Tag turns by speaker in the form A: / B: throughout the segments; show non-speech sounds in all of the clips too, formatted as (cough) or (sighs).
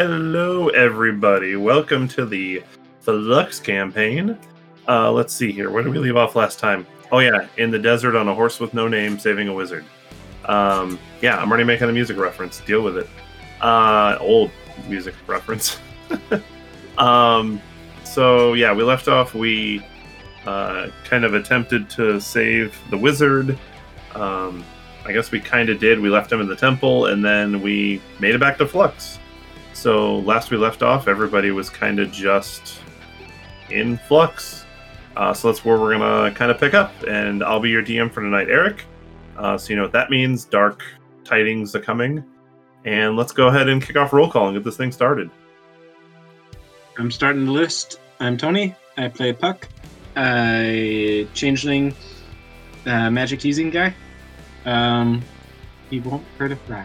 A: Hello, everybody. Welcome to the Flux campaign. Uh, let's see here. Where did we leave off last time? Oh, yeah, in the desert on a horse with no name, saving a wizard. Um, yeah, I'm already making a music reference. Deal with it. Uh, old music reference. (laughs) um, so, yeah, we left off. We uh, kind of attempted to save the wizard. Um, I guess we kind of did. We left him in the temple, and then we made it back to Flux. So last we left off, everybody was kind of just in Flux. Uh, so that's where we're gonna kind of pick up, and I'll be your DM for tonight, Eric. Uh, so you know what that means. Dark tidings are coming, and let's go ahead and kick off roll call and get this thing started.
B: I'm starting the list. I'm Tony. I play Puck. I changeling, uh, magic teasing guy. Um, he won't hurt a fly.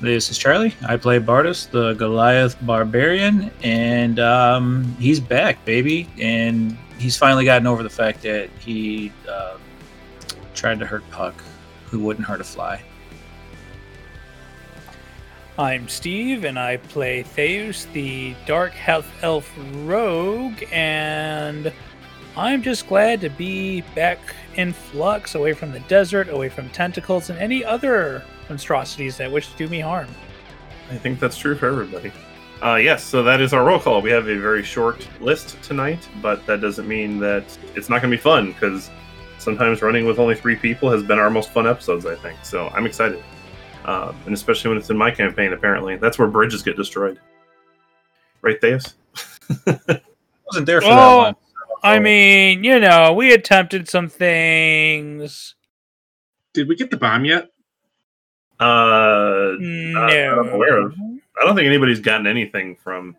C: This is Charlie. I play Bardus, the Goliath Barbarian, and um, he's back, baby. And he's finally gotten over the fact that he uh, tried to hurt Puck, who wouldn't hurt a fly.
D: I'm Steve, and I play Theus, the Dark Half Elf Rogue, and I'm just glad to be back in flux, away from the desert, away from tentacles, and any other monstrosities that wish to do me harm.
A: I think that's true for everybody. Uh, yes, so that is our roll call. We have a very short list tonight, but that doesn't mean that it's not going to be fun because sometimes running with only three people has been our most fun episodes, I think. So I'm excited. Um, and especially when it's in my campaign, apparently. That's where bridges get destroyed. Right, Theus?
C: I (laughs) wasn't there for
D: Well,
C: that one.
D: I mean, you know, we attempted some things.
B: Did we get the bomb yet?
A: Uh,
D: No,
A: I'm aware of. I don't think anybody's gotten anything from.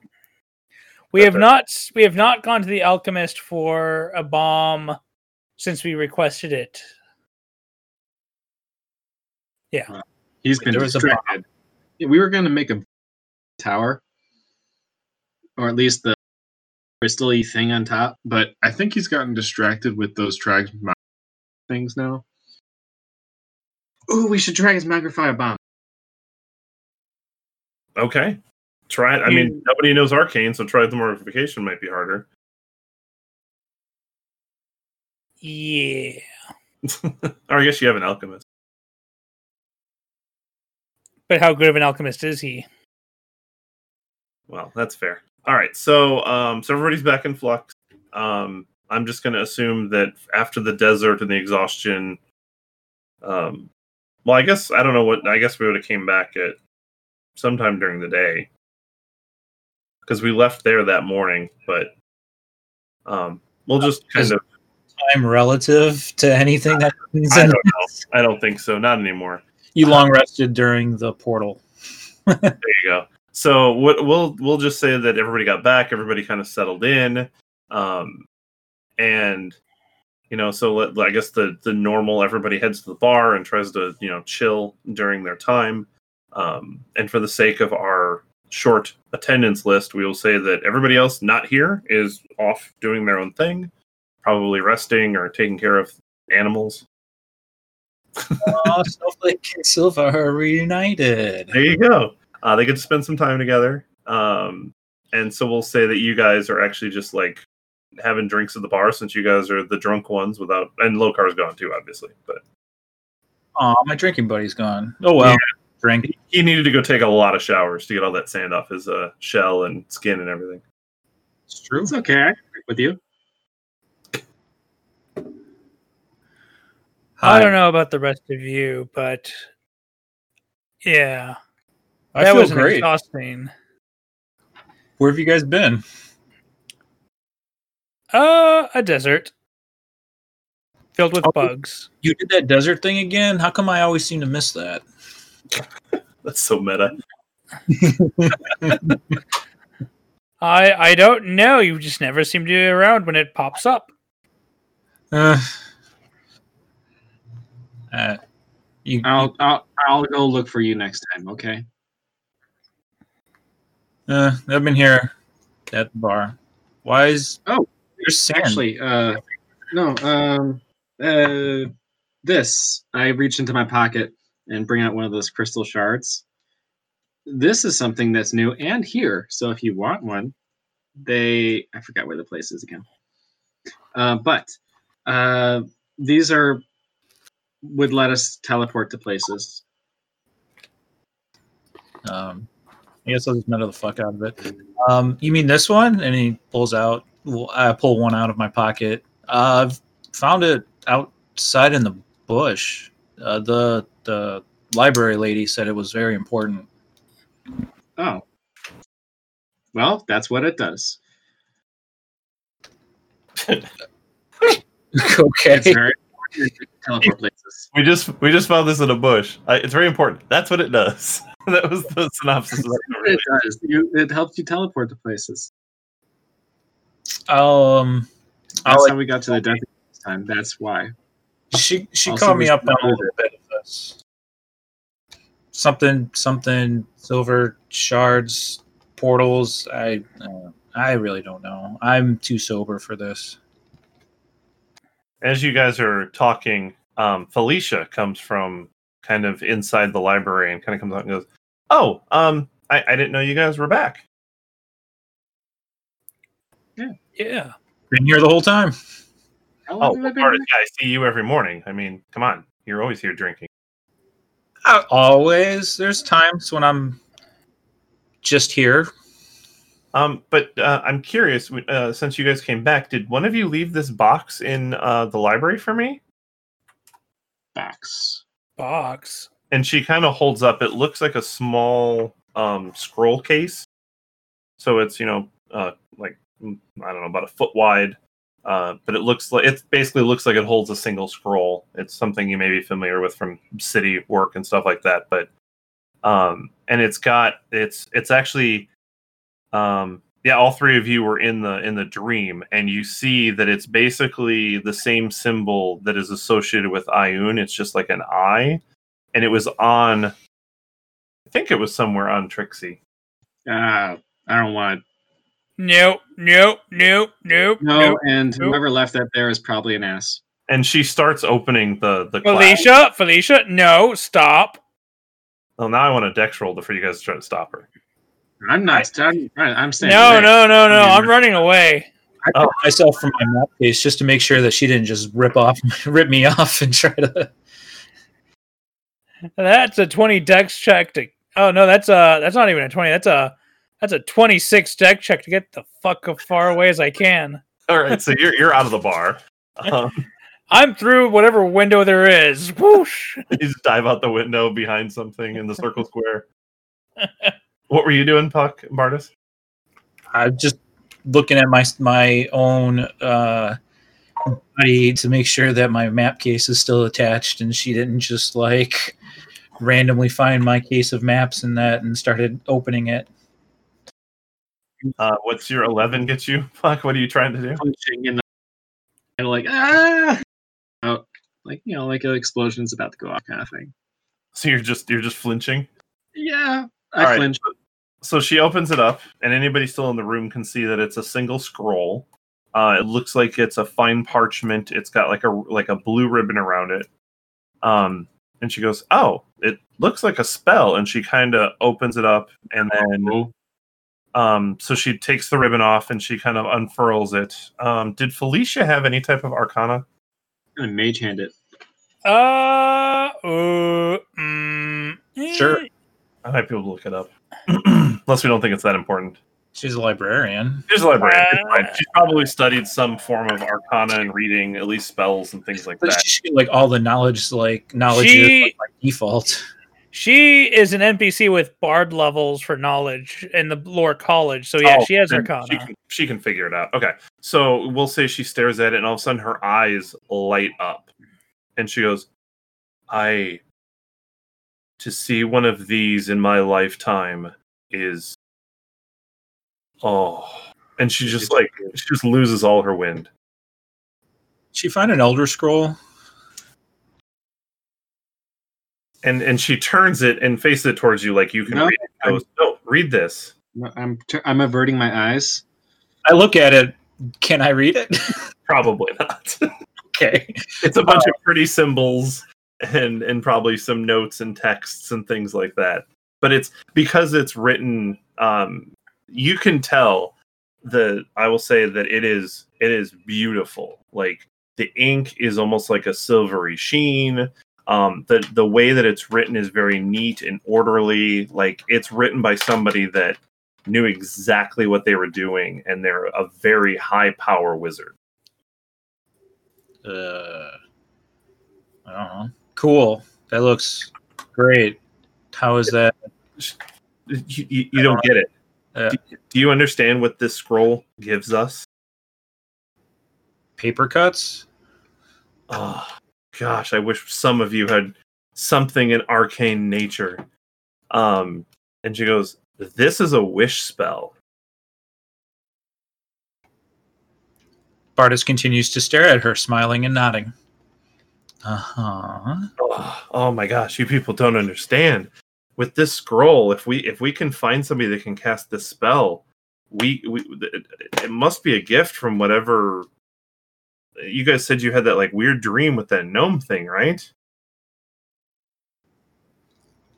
D: we have not. We have not gone to the alchemist for a bomb since we requested it.
B: Yeah, he's been
C: There was a bomb.
B: distracted. We were going to make a tower, or at least the crystal-y thing on top. But I think he's gotten distracted with those drags things now. Ooh, we should transmogrify a bomb.
A: Okay. Try it. I mean, nobody knows arcane, so try the mortification might be harder. (laughs)
D: Yeah.
A: or I guess you have an alchemist.
D: But how good of an alchemist is he?
A: Well, that's fair. All right, so um, so everybody's back in flux. Um, I'm just going to assume that after the desert and the exhaustion, um, well, I guess I don't know what. I guess we would have came back at sometime during the day because we left there that morning. But um, we'll just kind
C: is-
A: of.
C: Time relative to anything that (laughs) happens
A: I don't know. I don't think so. Not anymore.
C: you long rested during the portal. (laughs)
A: There you go. So what we'll we'll just say that everybody got back, everybody kind of settled in, um, and you know, so let, I guess the the normal everybody heads to the bar and tries to you know chill during their time, um, and for the sake of our short attendance list, we will say that everybody else not here is off doing their own thing, probably resting or taking care of animals.
C: oh, (laughs) Snowflake and Silva are reunited.
A: There you go. Uh, they get to spend some time together. Um, and so we'll say that you guys are actually just like having drinks at the bar since you guys are the drunk ones without, and Lokar's gone too, obviously. But
C: Oh, my drinking buddy's gone. Oh well,
A: Yeah.
C: drink.
A: he needed to go take a lot of showers to get all that sand off his uh, shell and skin and everything.
C: It's true.
B: It's okay. I with you.
D: I don't know about the rest of you, but yeah,
C: I
D: that
C: feel
D: was
C: great.
D: exhausting.
C: Where have you guys been?
D: Uh, a desert filled with
C: Oh.
D: bugs.
C: You did that desert thing again? How come I always seem to miss that? (laughs)
A: That's so meta. (laughs) (laughs)
D: I I don't know. You just never seem to be around when it pops up.
C: Uh, uh, you,
B: I'll I'll I'll go look for you next time. Okay.
C: uh, I've been here at the bar. Why is
B: Oh,
C: there's?
B: Actually, uh, no. Um, uh, this I reach into my pocket and bring out one of those crystal shards. this is something that's new and here. So if you want one, they I forgot where the place is again. Uh, but uh, these are would let us teleport to places.
C: Um, I guess I'll just metal the fuck out of it. Um, you mean this one? And he pulls out. Well, I pull one out of my pocket. Uh, I've found it outside in the bush. Uh, the the library lady said it was very important.
B: Oh. Well, that's what it does. (laughs)
C: okay.
B: It's very important to teleport places.
A: We just we just found this in a bush. I, it's very important. That's what it does. (laughs) that was the synopsis. Of
B: It does. You, it helps you teleport to places.
C: Um,
B: That's
C: I'll,
B: how we got to the death this time. That's why.
C: she she
B: Also,
C: caught me up on a little bit of this. Something something silver shards portals. I uh, I really don't know. I'm too sober for this.
A: As you guys are talking, um, Felicia comes from kind of inside the library and kind of comes out and goes, "Oh, um, I, I didn't know you guys were back."
D: Yeah. yeah.
C: Been here the whole time.
B: How
A: Oh,
B: have
A: well,
B: I been
A: yeah, I see you every morning. I mean, come on, you're always here drinking.
C: Uh, always. There's times when I'm just here.
A: Um, but uh, I'm curious. Uh, since you guys came back, did one of you leave this box in uh, the library for me?
B: Box.
D: Box.
A: and she kind of holds up it looks like a small um scroll case so it's you know uh like i don't know about a foot wide uh but it looks like it basically looks like it holds a single scroll it's something you may be familiar with from city work and stuff like that but um and it's got it's it's actually um yeah all three of you were in the in the dream and you see that it's basically the same symbol that is associated with Ioun. it's just like an eye and it was on i think it was somewhere on trixie
B: Uh, I don't want.
D: Nope. Nope. Nope. Nope.
B: No,
D: nope.
B: and
D: Nope.
B: whoever left that there is probably an ass.
A: and she starts opening the the cloud.
D: Felicia. Felicia. No. Stop.
A: well now i want a dex roll for you guys to try to stop her
B: I'm not. I'm, I'm saying.
D: No. No. No. No. I'm running away.
C: I
A: Oh.
C: put myself from my map case just to make sure that she didn't just rip off, (laughs) rip me off, and try to.
D: That's a 20 dex check to. Oh no, that's a. That's not even a 20. That's a. That's a 26 dex check to get the fuck as far away as I can.
A: all right so you're you're out of the bar (laughs) um,
D: I'm through whatever window there is. Whoosh. (laughs)
A: you just dive out the window behind something in the circle square what were you doing puck Bardis?
C: I'm just looking at my my own uh, body to make sure that my map case is still attached, and she didn't just like randomly find my case of maps and that and started opening it.
A: Uh what's your 11 get you (laughs) puck what are you trying to do?
B: Punching and and like ah, oh, like you know, like an explosion's about to go off, kind of thing.
A: so you're just you're just flinching?
B: Yeah, I
A: All right.
B: flinch.
A: so she opens it up and anybody still in the room can see that it's a single scroll. Uh, it looks like it's a fine parchment. It's got like a like a blue ribbon around it. Um and she goes oh it looks like a spell. And she kind of opens it up and then um so she takes the ribbon off and she kind of unfurls it um did felicia have any type of arcana
B: I'm gonna mage hand it.
D: Uh. uh mm,
C: Sure.
D: eh.
A: i might be able to look it up (clears throat) unless we don't think it's that important
C: She's a librarian.
A: She's a librarian. It's fine. She's probably studied some form of arcana and reading, at least spells and things like
C: But
A: that.
C: she like all the knowledge, like knowledge
D: She-
C: like, by default.
D: She is an NPC with bard levels for knowledge in the lore college. So yeah,
A: Oh,
D: she has
A: then
D: Arcana.
A: She can, she can figure it out. Okay. So we'll say she stares at it and all of a sudden her eyes light up. And she goes, I. To see one of these in my lifetime is. Oh. And she just like, she just loses all her wind.
C: She find an elder scroll.
A: And and she turns it and faces it towards you like you can
B: No,
A: read it. Goes, no, read this.
B: I'm tur- I'm averting my eyes.
C: I look at it. Can I read it? (laughs)
A: Probably not. (laughs)
C: okay.
A: it's a bunch of pretty symbols and and probably some notes and texts and things like that. but it's because it's written. Um, you can tell the. I will say that it is it is beautiful. Like the ink is almost like a silvery sheen. Um, the the way that it's written is very neat and orderly. Like it's written by somebody that knew exactly what they were doing, and they're a very high power wizard.
C: Uh, I don't know. Cool. That looks great. How is that?
A: You, you, you don't get it.
C: Uh,
A: do, do you understand what this scroll gives us?
C: paper cuts?
A: Oh, gosh, I wish some of you had something in arcane nature. Um, and she goes, "This is a wish spell."
C: Bardis continues to stare at her, smiling and nodding. Uh huh.
A: Oh, oh my gosh, you people don't understand. With this scroll, if we if we can find somebody that can cast this spell, we we it must be a gift from whatever. You guys said you had that like weird dream with that gnome thing, right?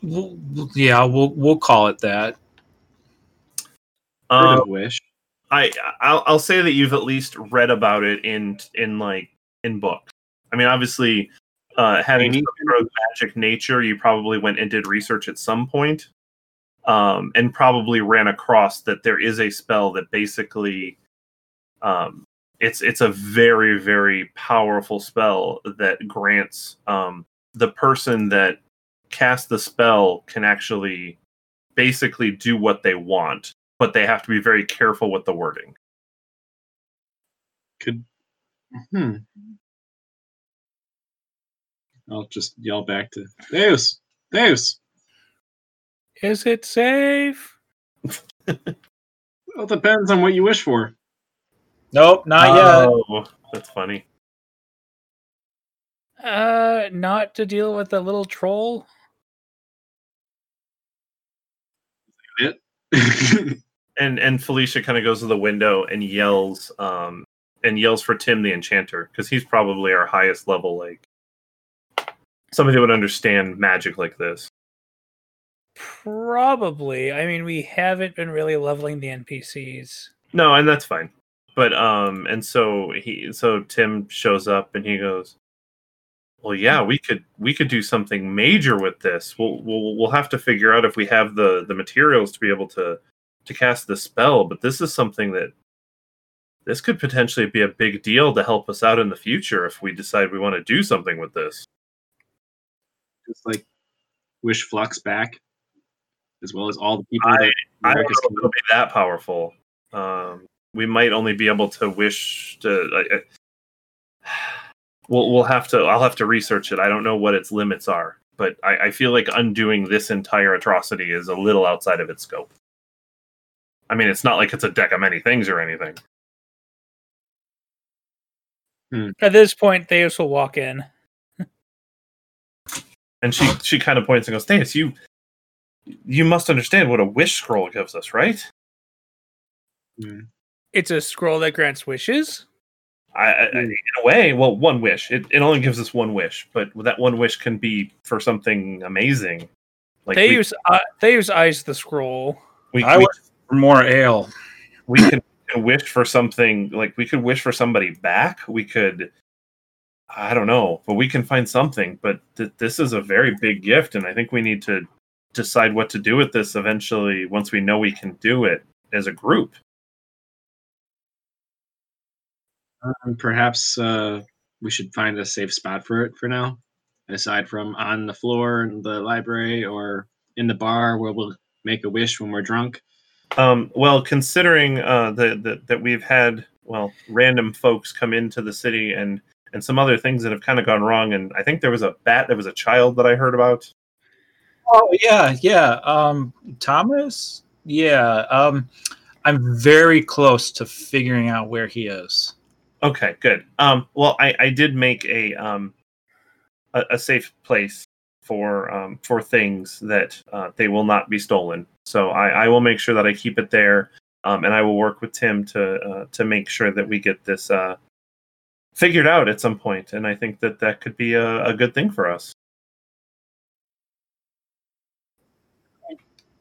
C: We'll, yeah, we'll we'll call it that.
A: Um,
B: wish.
A: I I'll, I'll say that you've at least read about it in in like in books. I mean, obviously, uh, having some magic nature, you probably went and did research at some point, um, and probably ran across that there is a spell that basically, um, it's it's a very very powerful spell that grants um, the person that casts the spell can actually basically do what they want but they have to be very careful with the wording.
B: Could. Hmm. I'll just yell back to Theus. Theus.
D: Is it safe? (laughs)
B: Well, it depends on what you wish for.
C: Nope, not yet.
A: Oh, that's funny.
D: Uh, not to deal with the little troll.
B: It. (laughs)
A: And and Felicia kind of goes to the window and yells, um, and yells for Tim the Enchanter because he's probably our highest level, like somebody that would understand magic like this.
D: Probably. I mean, we haven't been really leveling the NPCs.
A: No, and that's fine. But um, and so he, so Tim shows up and he goes, "Well, yeah, we could we could do something major with this. We'll we'll we'll have to figure out if we have the the materials to be able to to cast the spell. But this is something that this could potentially be a big deal to help us out in the future if we decide we want to do something with this.
B: Just like wish Flux back, as well as all the people
A: I-
B: that
A: I don't know if it'll be that powerful. Um, we might only be able to wish to. I, I, we'll we'll have to. I'll have to research it. I don't know what its limits are, but I, I feel like undoing this entire atrocity is a little outside of its scope. I mean, it's not like it's a deck of many things or anything. Hmm.
D: At this point, Theus will walk in.
A: And she she kind of points and goes, "Theus, you you must understand what a wish scroll gives us, right?" Hmm.
D: It's a scroll that grants wishes.
A: I, I, I- in a way, well, one wish. It, it only gives us one wish, but that one wish can be for something amazing. Like we,
D: use uh, Theus eyes the scroll.
A: we,
C: I
A: we,
C: wish for more ale.
A: we can, can wish for something. Like we could wish for somebody back. We could, I don't know, but we can find something. But th- this is a very big gift, and I think we need to decide what to do with this eventually. Once we know we can do it as a group.
B: Um, perhaps uh, we should find a safe spot for it for now, aside from on the floor in the library or in the bar where we'll make a wish when we're drunk.
A: Um, well, considering uh, the, the, that we've had well random folks come into the city and and some other things that have kind of gone wrong, and I think there was a bat there was a child that I heard about.
C: Oh yeah, yeah. Um, Thomas. Yeah. Um, I'm very close to figuring out where he is.
A: Okay, good. Um, well, I, I did make a um a, a safe place for um for things that uh, they will not be stolen. So I, I will make sure that I keep it there, um, and I will work with Tim to uh, to make sure that we get this uh figured out at some point. And I think that that could be a, a good thing for us.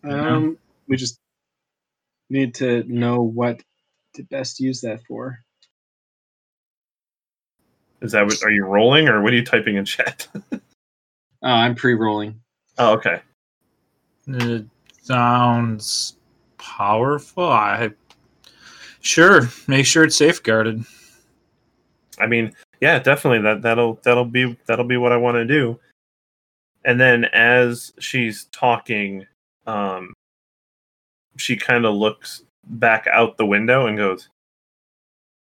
B: Um, we just need to know what to best use that for.
A: Is that what? Are you rolling or what are you typing in chat?
B: Oh, (laughs) I'm pre-rolling.
A: oh, okay.
C: It sounds powerful. I sure make sure it's safeguarded.
A: I mean, yeah, definitely. That that'll that'll be that'll be what I want to do. And then as she's talking, um, she kind of looks back out the window and goes,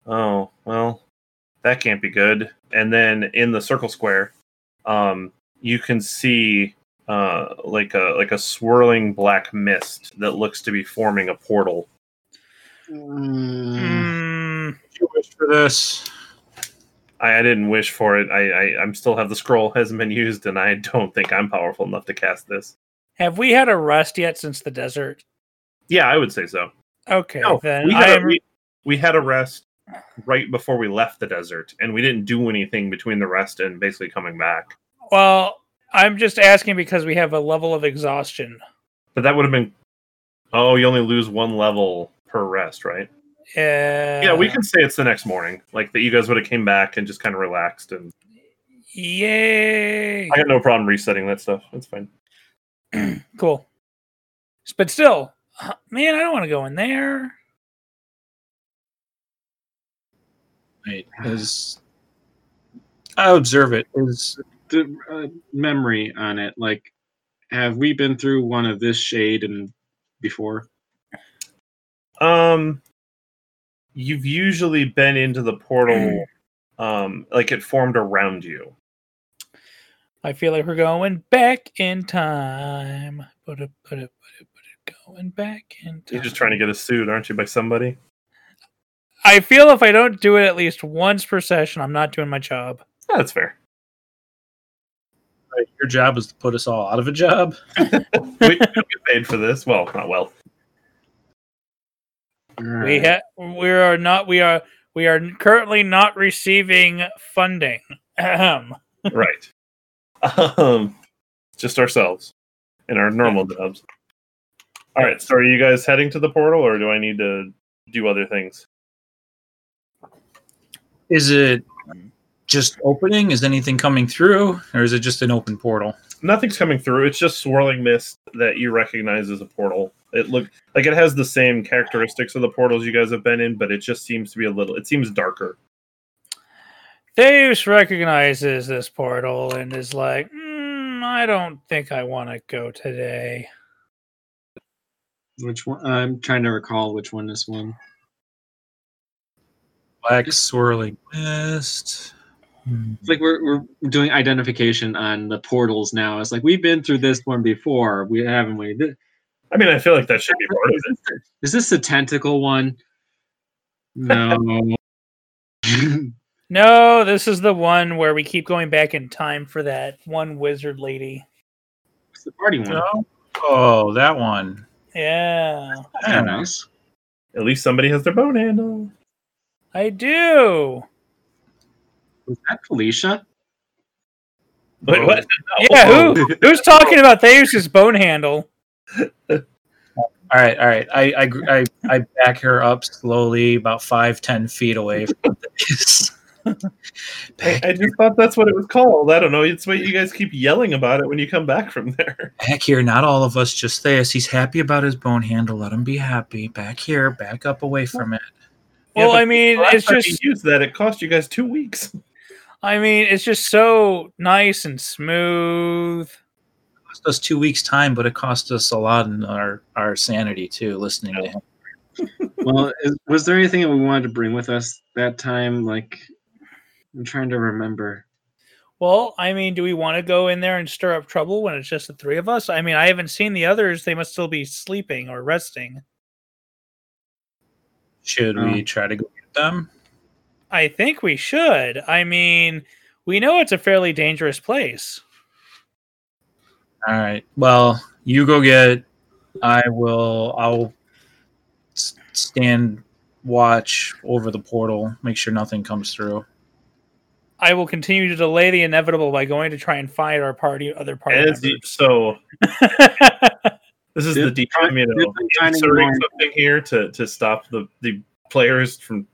A: "Oh, well, that can't be good." And then in the circle square, um, you can see uh, like a like a swirling black mist that looks to be forming a portal.
B: Mm,
D: Mm,
C: You wish for this.
A: I, I didn't wish for it. I, I I'm still have the scroll (laughs) hasn't been used, and I don't think I'm powerful enough to cast this.
D: have we had a rest yet since the desert?
A: Yeah, I would say so.
D: Okay,
A: No,
D: then
A: we had, a,
D: am.
A: we, we had a rest right before we left the desert, and we didn't do anything between the rest and basically coming back.
D: Well, I'm just asking because we have a level of exhaustion.
A: But that would have been. Oh, you only lose one level per rest, right?
D: Yeah.
A: yeah, we can say it's the next morning, like that. You guys would have came back and just kind of relaxed, and
D: Yay!
A: I got no problem resetting that stuff. That's fine. (clears throat)
D: Cool. But still, man, I don't want to go in there.
C: Wait, is I observe it. Is
B: the uh, memory on it, like, have we been through one of this shade and before?
A: Um, you've usually been into the portal, um, like it formed around you.
D: I feel like we're going back in time. Put it, put it, put it, put it. Going back in time.
A: You're just trying to get a suit, aren't you, by somebody?
D: I feel if I don't do it at least once per session, I'm not doing my job.
A: Yeah, that's fair.
C: right, your job is to put us all out of a job? (laughs)
A: we don't get paid for this. Well, not well.
D: We ha- we are not we are we are currently not receiving funding. (laughs)
A: Right. Um, just ourselves in our normal jobs. All right. So, are you guys heading to the portal, or do I need to do other things?
C: Is it just opening? Is anything coming through, or is it just an open portal?
A: Nothing's coming through. It's just swirling mist that you recognize as a portal. It look like it has the same characteristics of the portals you guys have been in, but it just seems to be a little. It seems darker.
D: Theus recognizes this portal and is like, "Mm, I don't think I want to go today.
B: Which one? I'm trying to recall which one this one.
C: Black swirling mist.
B: It's like we're we're doing identification on the portals now. It's like we've been through this one before. We haven't we? Th-
A: I mean, I feel like that should be part of it.
B: Is this the tentacle one? No. (laughs) (laughs)
D: No, this is the one where we keep going back in time for that one wizard lady.
B: it's the party one.
C: No? Oh, that one.
D: Yeah,
B: Yeah, nice.
A: At least somebody has their bone handle.
D: I do.
B: Was that Felicia?
A: Wait,
C: Whoa.
A: what? Oh. (laughs)
D: Yeah, who who's talking about Theus's bone handle?
C: All right, all right. I I I, I back her up slowly, about five, ten feet away from this. (laughs)
A: I,
C: back,
A: I just thought that's what it was called. I don't know. It's why you guys keep yelling about it when you come back from there. (laughs)
C: back here, not all of us, just Theus. He's happy about his bone handle. Let him be happy. Back here, back up away from it.
A: Yeah,
D: Well,
A: but
D: I mean, it's just
A: you used that. It cost you guys two weeks. (laughs)
D: I mean, it's just so nice and smooth.
C: It cost us two weeks' time, but it cost us a lot in our, our sanity too, listening to him. (laughs)
B: Well, is, was there anything that we wanted to bring with us that time? Like, I'm trying to remember.
D: Well, I mean, do we want to go in there and stir up trouble when it's just the three of us? I mean, I haven't seen the others. They must still be sleeping or resting.
C: Should
B: Oh.
C: we try to go get them?
D: I think we should. I mean, we know it's a fairly dangerous place.
C: All right. Well, you go get. I will. I'll stand watch over the portal. Make sure nothing comes through.
D: I will continue to delay the inevitable by going to try and find our party other party
A: As you, so (laughs) This is
B: Dip-
A: the DM, you know,
B: dip
A: inserting
B: light.
A: something here to to stop the the players from.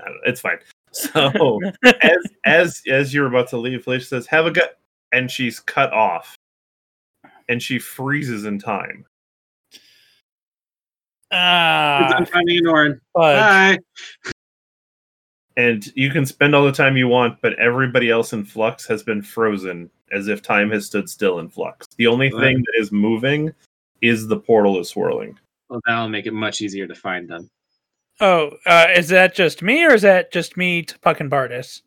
A: I don't know, it's fine. (laughs) So (laughs) as as as you're about to leave, Felicia says, "Have a good," and she's cut off, and she freezes in time.
D: Ah,
B: I'm finding an Bye.
A: and you can spend all the time you want, but everybody else in flux has been frozen as if time has stood still in flux. The only
B: Right.
A: thing that is moving is the portal is swirling.
B: Well, that'll make it much easier to find them.
D: Oh, uh, is that just me, or is that just me, to Puck and Bardis?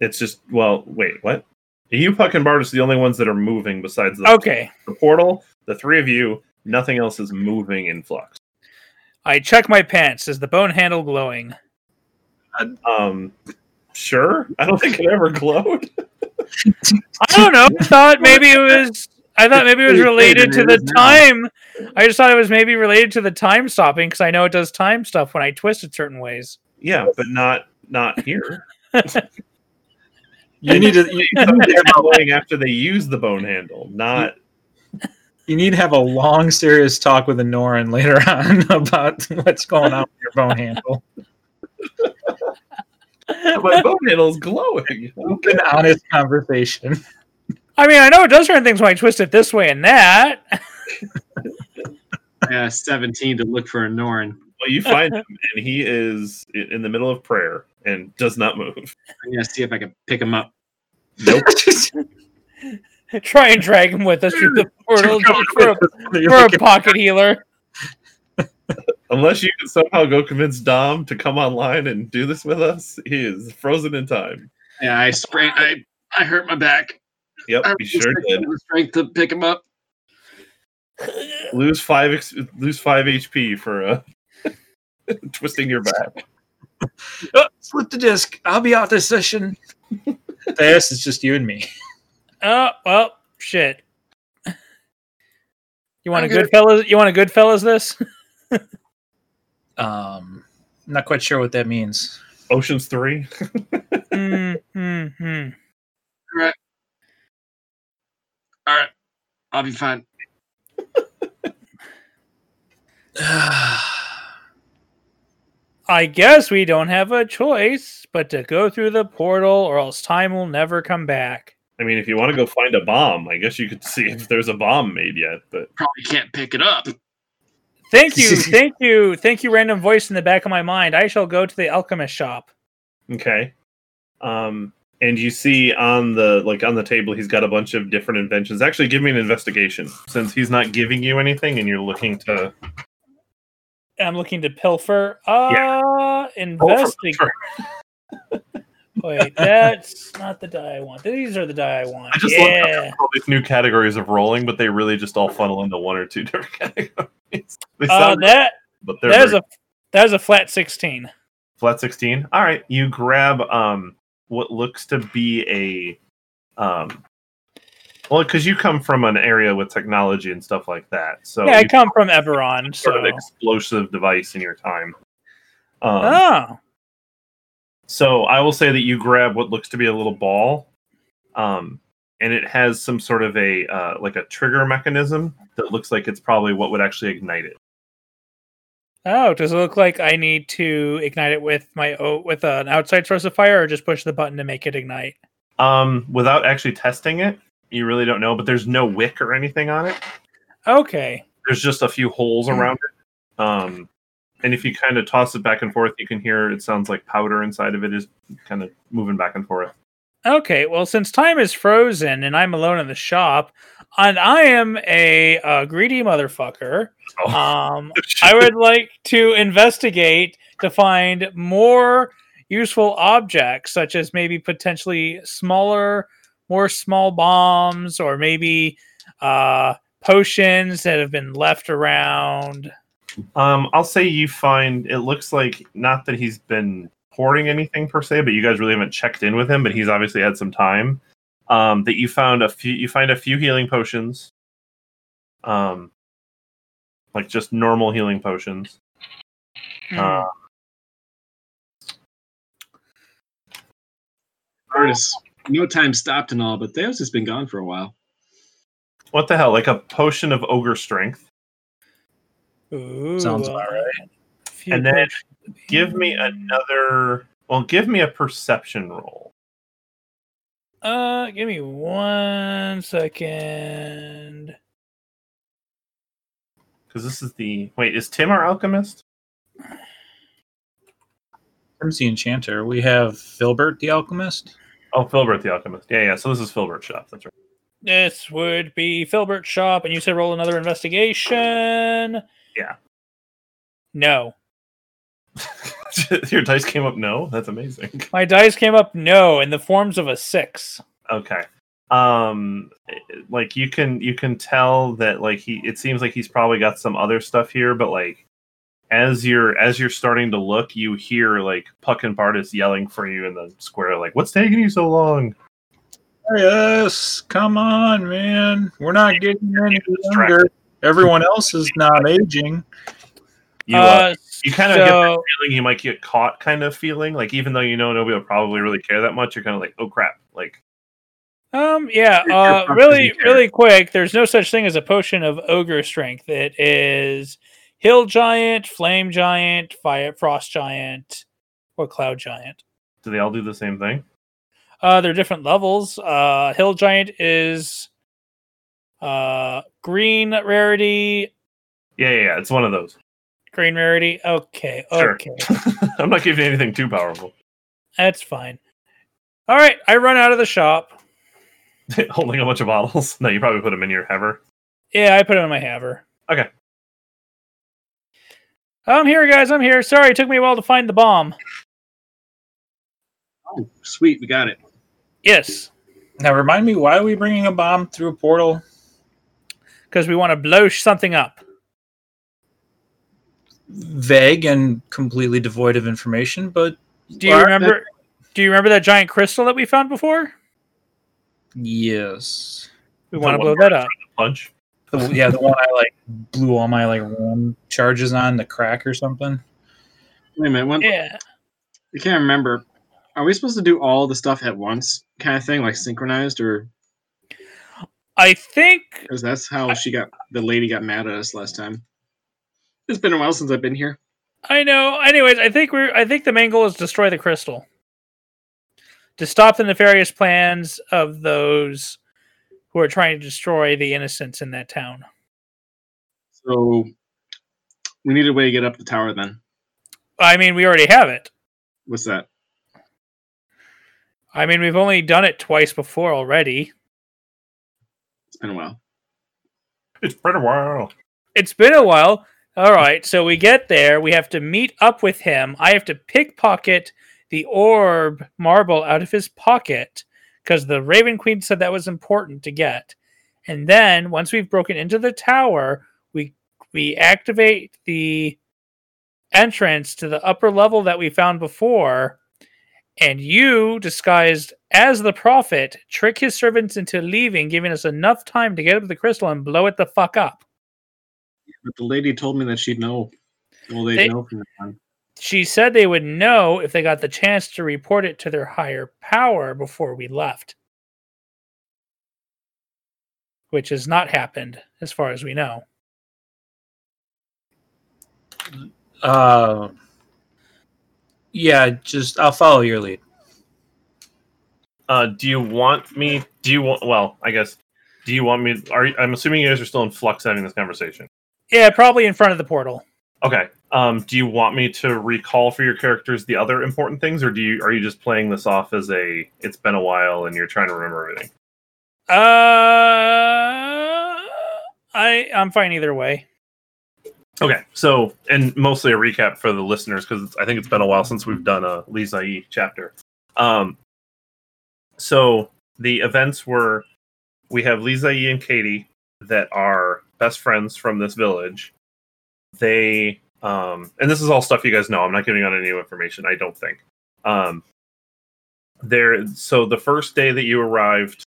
A: It's just well, wait, what? You, Puck, and Bardis are the only ones that are moving besides the,
D: Okay,
A: the portal. The three of you, nothing else is moving in flux.
D: I check my pants. Is the bone handle glowing?
A: Um, sure. I don't think it ever glowed. (laughs)
D: I don't know. I thought maybe it was. I thought maybe it was related to the
B: it is now.
D: time. I just thought it was maybe related to the time stopping because I know it does time stuff when I twist it certain ways.
A: yeah, but not not here. (laughs)
C: You need to you,
A: Something glowing after they use the bone handle, not
C: you need to have a long, serious talk with a Norin later (laughs) on about what's going on with your bone handle. (laughs)
A: my bone handle's glowing.
C: Open, honest conversation.
D: I mean, I know it does certain things when I twist it this way and that. (laughs)
B: Yeah, 17 to look for a Norin.
A: Well, you find him, and he is in the middle of prayer and does not move.
B: I'm gonna see if I can pick him up.
A: Nope. (laughs)
D: Try and drag him with us through the portal for a, for a pocket healer.
A: Unless you can somehow go convince Dom to come online and do this with us, he is frozen in time.
B: Yeah, I sprained. I I hurt my back.
A: Yep,
B: I
A: he sure did.
B: The strength to pick him up.
A: Lose five, ex- lose five HP for uh, (laughs) twisting your back.
C: Oh, slip the disc. I'll be out this session. (laughs) this is just you and me.
D: Oh well, shit. You want a
B: Okay.
D: good fellas? You want a good fellas? This? (laughs)
C: Um, not quite sure what that means.
A: Ocean's three. (laughs)
D: mm-hmm Hmm. Hmm.
B: All right, I'll be fine. (sighs)
D: I guess we don't have a choice but to go through the portal, or else time will never come back.
A: I mean, if you want to go find a bomb, I guess you could see if there's a bomb made yet. But
B: Probably can't pick it up.
D: Thank you, (laughs) thank you, thank you, random voice in the back of my mind. I shall go to the alchemist shop.
A: okay. Um, and you see on the like on the table, he's got a bunch of different inventions. Actually, give me an investigation since he's not giving you anything, and you're looking to
D: I'm looking to pilfer. Uh,
A: for
D: investigate. (laughs) Wait, that's not the die I want. These are the die I want.
A: I just love
D: yeah.
A: all these new categories of rolling, but they really just all funnel into one or two different (laughs) categories. They
D: Uh, that
A: but they're
D: that is a that is a flat sixteen.
A: flat 16 all right you grab um what looks to be a um well because you come from an area with technology and stuff like that so
D: yeah, I come from Eberron, so
A: sort of explosive device in your time um,
D: oh,
A: so i will say that you grab what looks to be a little ball um and it has some sort of a uh, like a trigger mechanism that looks like it's probably what would actually ignite it
D: oh, does it look like I need to ignite it with my o with an outside source of fire, or just push the button to make it ignite?
A: um without actually testing it you really don't know but there's no wick or anything on it
D: Okay,
A: there's just a few holes
D: Hmm.
A: around it. Um, and if you kind of toss it back and forth, you can hear it sounds like powder inside of it is kind of moving back and forth.
D: okay. Well, since time is frozen and I'm alone in the shop, and I am a, uh greedy motherfucker,
A: Oh,
D: um, (laughs) I would like to investigate to find more useful objects, such as maybe potentially smaller, more small bombs, or maybe uh, potions that have been left around.
A: Um, I'll say you find it looks like not that he's been hoarding anything per se, but you guys really haven't checked in with him. But he's obviously had some time. Um, that you found a few. You find a few healing potions. Um, like just normal healing potions.
D: Hmm.
A: Uh,
B: Artists, no time stopped and all, but Theus has been gone for a while.
A: what the hell? Like a potion of ogre strength.
D: Ooh,
C: Sounds about right.
D: a few
A: And then. Give me another. Well, give me a perception roll.
D: Uh, give me one second.
A: Because this is the. Wait, is Tim our alchemist?
C: Tim's the enchanter. We have Filbert the alchemist.
A: Oh, Filbert the alchemist. Yeah, yeah. So this is Filbert's shop. That's right.
D: This would be Filbert's shop, and you said roll another investigation.
A: Yeah.
D: No. (laughs)
A: Your dice came up no? That's amazing. (laughs)
D: My dice came up no in the forms of a six.
A: Okay. Um like you can you can tell that like he it seems like he's probably got some other stuff here, but like as you're as you're starting to look, you hear like Puck and Bardis yelling for you in the square, like, what's taking you so long?
C: Yes, come on, man. We're not getting any younger. Everyone else is not aging.
A: You uh,
D: uh,
A: you kind of get that feeling you might get caught kind of feeling. Like even though you know nobody will probably really care that much, you're kind of like, oh crap. Like
D: Um, yeah, uh, really, really quick. There's no such thing as a potion of ogre strength. It is hill giant, flame giant, fire frost giant, or cloud giant.
A: do they all do the same thing?
D: Uh, they're different levels. Uh, hill giant is uh green rarity,
A: Yeah, yeah, yeah. It's one of those.
D: green rarity. Okay,
A: Sure.
D: okay, (laughs)
A: I'm not giving anything too powerful.
D: that's fine. All right, I run out of the shop. (laughs)
A: Holding a bunch of bottles. (laughs) No, you probably put them in your haver.
D: Yeah, I put them in my haver.
A: Okay.
D: I'm here, guys. I'm here. Sorry, it took me a while to find the bomb.
B: Oh, sweet, we got it.
D: Yes,
C: Now, remind me, why are we bringing a bomb through a portal?
D: Because we want to blow something up.
C: Vague and completely devoid of information, but
D: Do you
C: Well,
D: remember? Do you remember that giant crystal that we found before?
C: yes.
D: We want to blow that up.
A: Punch.
C: The- yeah, the one I like blew all my like run charges on the crack or something.
B: Wait a minute. One,
D: Yeah.
B: I can't remember. Are we supposed to do all the stuff at once, kind of thing, like synchronized, or
D: I think
B: because that's how she got the lady got mad at us last time? It's been a while since I've been here.
D: I know. Anyways, I think we're. I think the main goal is destroy the crystal. To stop the nefarious plans of those who are trying to destroy the innocents in that town.
B: So we need a way to get up the tower. Then
D: I mean, we already have it.
B: what's that?
D: I mean, we've only done it twice before already.
B: It's been a while.
A: It's been a while.
D: It's been a while. All right, so we get there. We have to meet up with him. I have to pickpocket the orb marble out of his pocket because the Raven Queen said that was important to get. And then once we've broken into the tower, we we activate the entrance to the upper level that we found before. And you, disguised as the prophet, trick his servants into leaving, giving us enough time to get up the crystal and blow it the fuck up.
B: But the lady told me that she'd know. Well, they
D: They-
B: know from now
D: she said they would know if they got the chance to report it to their higher power before we left. Which has not happened, as far as we know.
C: Uh, yeah, just I'll follow your lead.
A: Uh, do you want me? Do you want? Well, I guess. Do you want me? Are I'm assuming you guys are still in flux having this conversation.
D: Yeah, probably in front of the portal.
A: Okay. Um, do you want me to recall for your characters the other important things, or do you are you just playing this off as a it's been a while and you're trying to remember everything?
D: Uh, I I'm fine either way.
A: Okay. So, and mostly a recap for the listeners because I think it's been a while since we've done a Lisa E chapter. Um, so the events were we have Lisa E and Katie that are best friends from this village. They um and this is all stuff you guys know. I'm not giving out any new information, I don't think. Um there so the first day that you arrived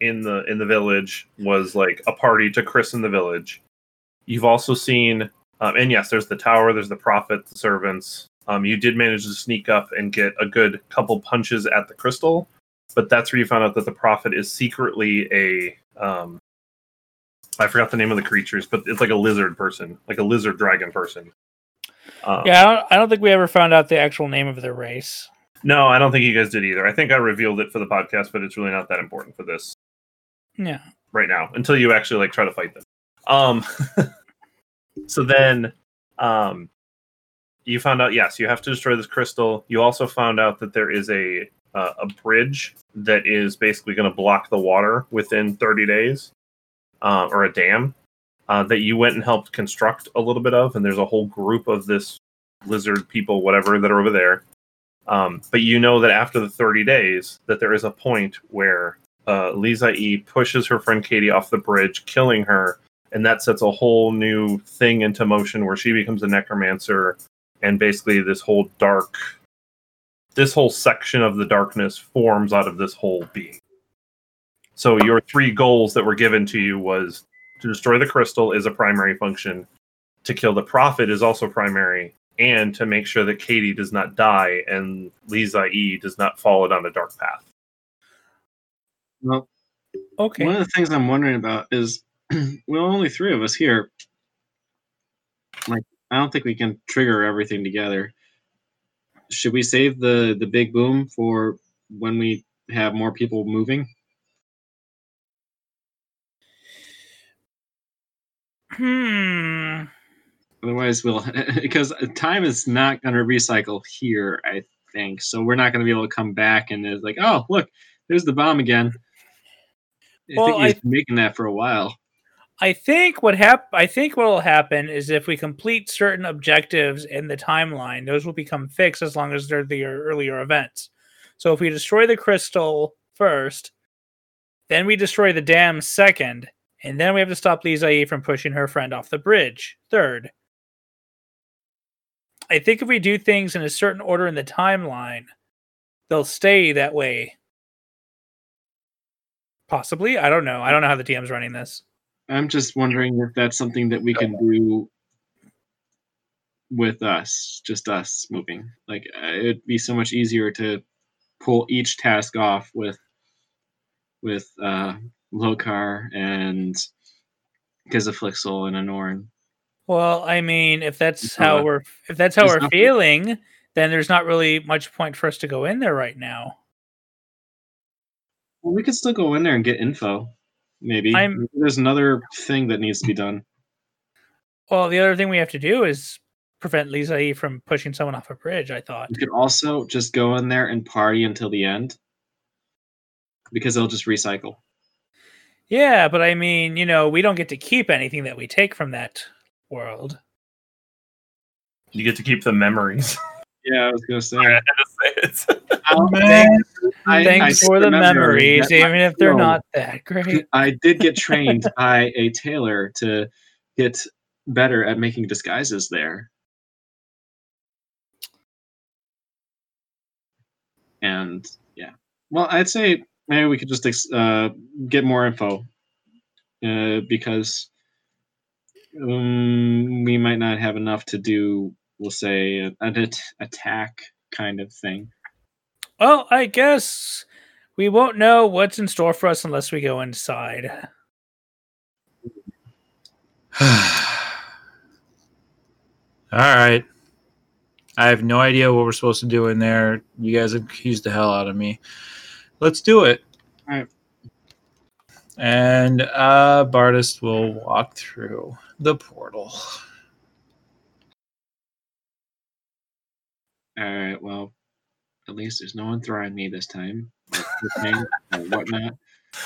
A: in the in the village was like a party to christen the village. You've also seen um, and yes, there's the tower, there's the prophet, the servants. Um, you did manage to sneak up and get a good couple punches at the crystal, but that's where you found out that the prophet is secretly a um, I forgot the name of the creatures, but it's like a lizard person, like a lizard dragon person. Um,
D: Yeah, I don't, I don't think we ever found out the actual name of their race.
A: No, I don't think you guys did either. I think I revealed it for the podcast, but it's really not that important for this
D: Yeah.
A: right now until you actually like try to fight them. Um, (laughs) so then, um, you found out yes, you have to destroy this crystal. You also found out that there is a uh, a bridge that is basically going to block the water within 30 days, uh, or a dam uh, that you went and helped construct a little bit of. And there's a whole group of this lizard people, whatever, that are over there. Um, but you know that after the 30 days, that there is a point where uh, Lisa E pushes her friend Katie off the bridge, killing her, and that sets a whole new thing into motion where she becomes a necromancer, and basically this whole dark, this whole section of the darkness forms out of this whole being. So your three goals that were given to you was to destroy the crystal is a primary function, to kill the prophet is also primary, and to make sure that Katie does not die and Lisa E does not fall down a dark path.
B: Well,
D: Okay.
B: one of the things I'm wondering about is, (clears throat) well, only three of us here. Like, I don't think we can trigger everything together. Should we save the the big boom for when we have more people moving?
D: Hmm.
B: Otherwise, we'll (laughs) because time is not going to recycle here. I think so. We're not going to be able to come back and it's like, oh, look, there's the bomb again. I
D: Well,
B: think he's making that for a while.
D: I think what hap- I think what will happen is if we complete certain objectives in the timeline, those will become fixed as long as they're the earlier events. So if we destroy the crystal first, then we destroy the dam second, and then we have to stop Lisa E from pushing her friend off the bridge third. I think if we do things in a certain order in the timeline, they'll stay that way. Possibly, I don't know. I don't know how the DM's running this.
B: I'm just wondering if that's something that we can do with us, just us moving. Like uh, it'd be so much easier to pull each task off with with uh Lokar and Gizaflixel and Anorn.
D: Well, I mean, if that's
B: It's
D: how
B: not-
D: we're if that's how we're
B: not-
D: feeling, then there's not really much point for us to go in there right now.
B: Well, we could still go in there and get info. Maybe
D: I'm-
B: Maybe there's another thing that needs to be done.
D: Well, the other thing we have to do is prevent Lisa E from pushing someone off a bridge. I thought.
B: you could also just go in there and party until the end because they'll just recycle.
D: Yeah, but I mean, you know, we don't get to keep anything that we take from that world.
A: You get to keep the memories. (laughs)
B: Yeah, I was gonna say.
A: I had to say it. (laughs)
B: I'll
C: Man,
B: I-
D: Thanks
B: I
D: for the memories,
B: that
D: even if they're
B: film-
D: not that great. (laughs)
B: I did get (laughs) trained by a tailor to get better at making disguises there. And yeah, well, I'd say maybe we could just ex- uh, get more info uh, because um, we might not have enough to do, we'll say, an at- attack kind of thing.
D: Well, I guess we won't know what's in store for us unless we go inside. (sighs)
C: All right. I have no idea what we're supposed to do in there. You guys have accused the hell out of me. Let's do it.
B: All right.
C: And uh Bardis will walk through the portal.
B: All right. Well, at least there's no one throwing me this time. or whatnot.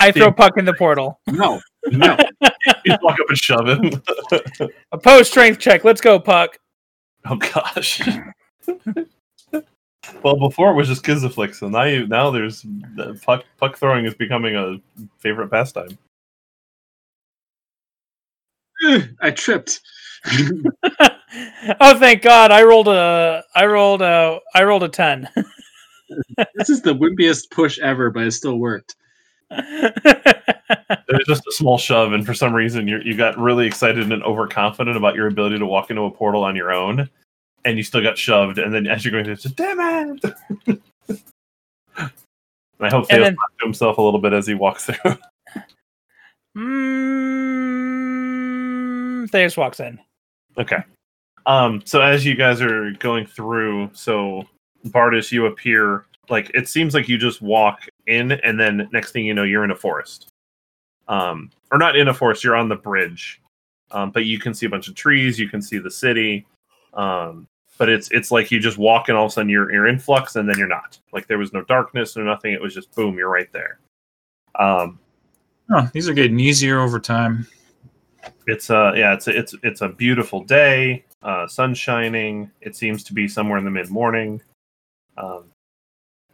D: I throw Puck in the portal.
B: No, no.
A: You walk up and shove him. (laughs)
D: Opposed strength check. Let's go, Puck.
A: oh gosh. well, before it was just Kizaflix, so now you now there's the puck puck throwing is becoming a favorite pastime.
B: I tripped. (laughs) (laughs)
D: oh, thank God! I rolled a, I rolled a, I rolled a ten. (laughs)
B: this is the wimpiest push ever, but it still worked. (laughs)
A: There's just a small shove, and for some reason you you got really excited and overconfident about your ability to walk into a portal on your own, and you still got shoved. And then as you're going to, just damn it! and I hope
D: And
A: Theo's
D: then-
A: to himself a little bit as he walks through.
D: mm, Um, Theus walks in.
A: Okay. Um, so as you guys are going through, so Bardis, you appear like it seems like you just walk in, and then next thing you know, you're in a forest. Um, or not in a forest, you're on the bridge. Um, but you can see a bunch of trees, you can see the city. Um, but it's it's like you just walk and all of a sudden you're you're in flux and then you're not. Like there was no darkness or nothing. It was just boom, you're right there. Um,
C: Oh, these are getting easier over time.
A: It's a yeah it's a, it's it's a beautiful day uh sun shining it seems to be somewhere in the mid morning um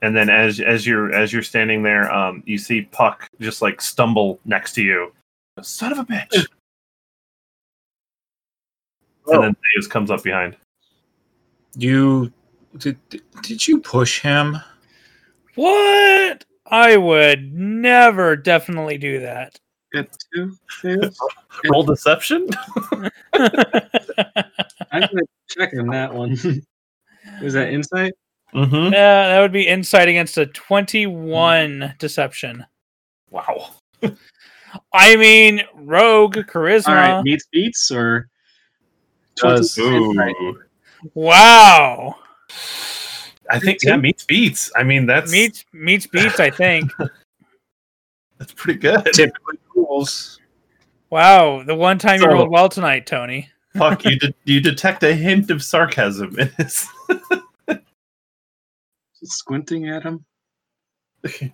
A: and then as as you're as you're standing there um you see puck just like stumble next to you son of a bitch (laughs) and then Theus comes up behind
C: You did? Did you push him?
D: What? I would never definitely do that.
B: Get two. Theus?
A: roll deception (laughs)
B: I'm gonna check on that one. (laughs) Was that insight?
A: mm-hmm.
D: Yeah, that would be insight against a 21 deception.
A: wow
D: I mean, rogue, charisma.
B: All right, meets beats or
C: Does.
B: 22
D: Wow.
A: i think yeah meets beats i mean that's
D: Meets meets beats, I think. (laughs)
A: that's pretty good
C: Typically rules.
D: wow. The one time you
A: So-
D: rolled well tonight, Tony. (laughs)
A: puck you de- you detect a hint of sarcasm in his
B: Just (laughs) squinting at him. (laughs)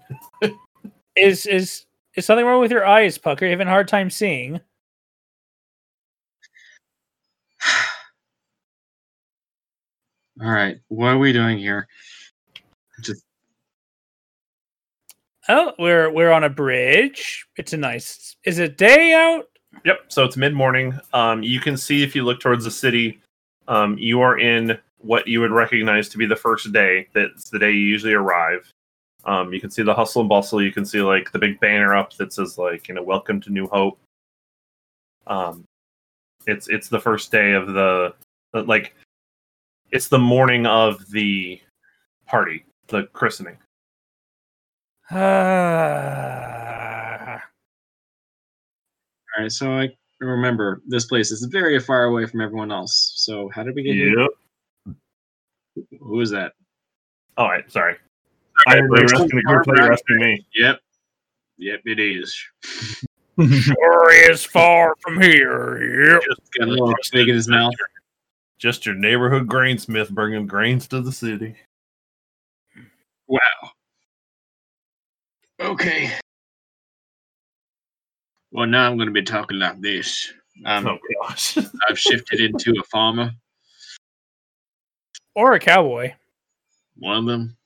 D: Is is is something wrong with your eyes, Pucker? You having a hard time seeing? (sighs)
B: All right, what are we doing here? Just
D: Oh, we're we're on a bridge. It's a nice. Is it day out?
A: Yep. So it's mid morning. Um, you can see if you look towards the city, um, you are in what you would recognize to be the first day. That's the day you usually arrive. Um, you can see the hustle and bustle. You can see like the big banner up that says like you know "Welcome to New Hope." Um, it's it's the first day of the like, it's the morning of the party, the christening.
D: Ah. (sighs)
B: all right. So I remember this place is very far away from everyone else. So how did we get here?
A: Yep.
B: Who is that?
A: All right. Sorry. I
B: Okay,
A: you're asking the group.
B: some
A: You're asking me.
B: Yep. Yep, it is. (laughs)
D: Sure is far from here. Yep.
A: Just
B: Got a little big in his mouth.
A: Just your neighborhood grainsmith bringing grains to the city.
B: Wow. Okay. Well, now I'm going to be talking like this. Um,
A: oh gosh. (laughs)
B: I've shifted into a farmer.
D: Or a cowboy.
B: One of them.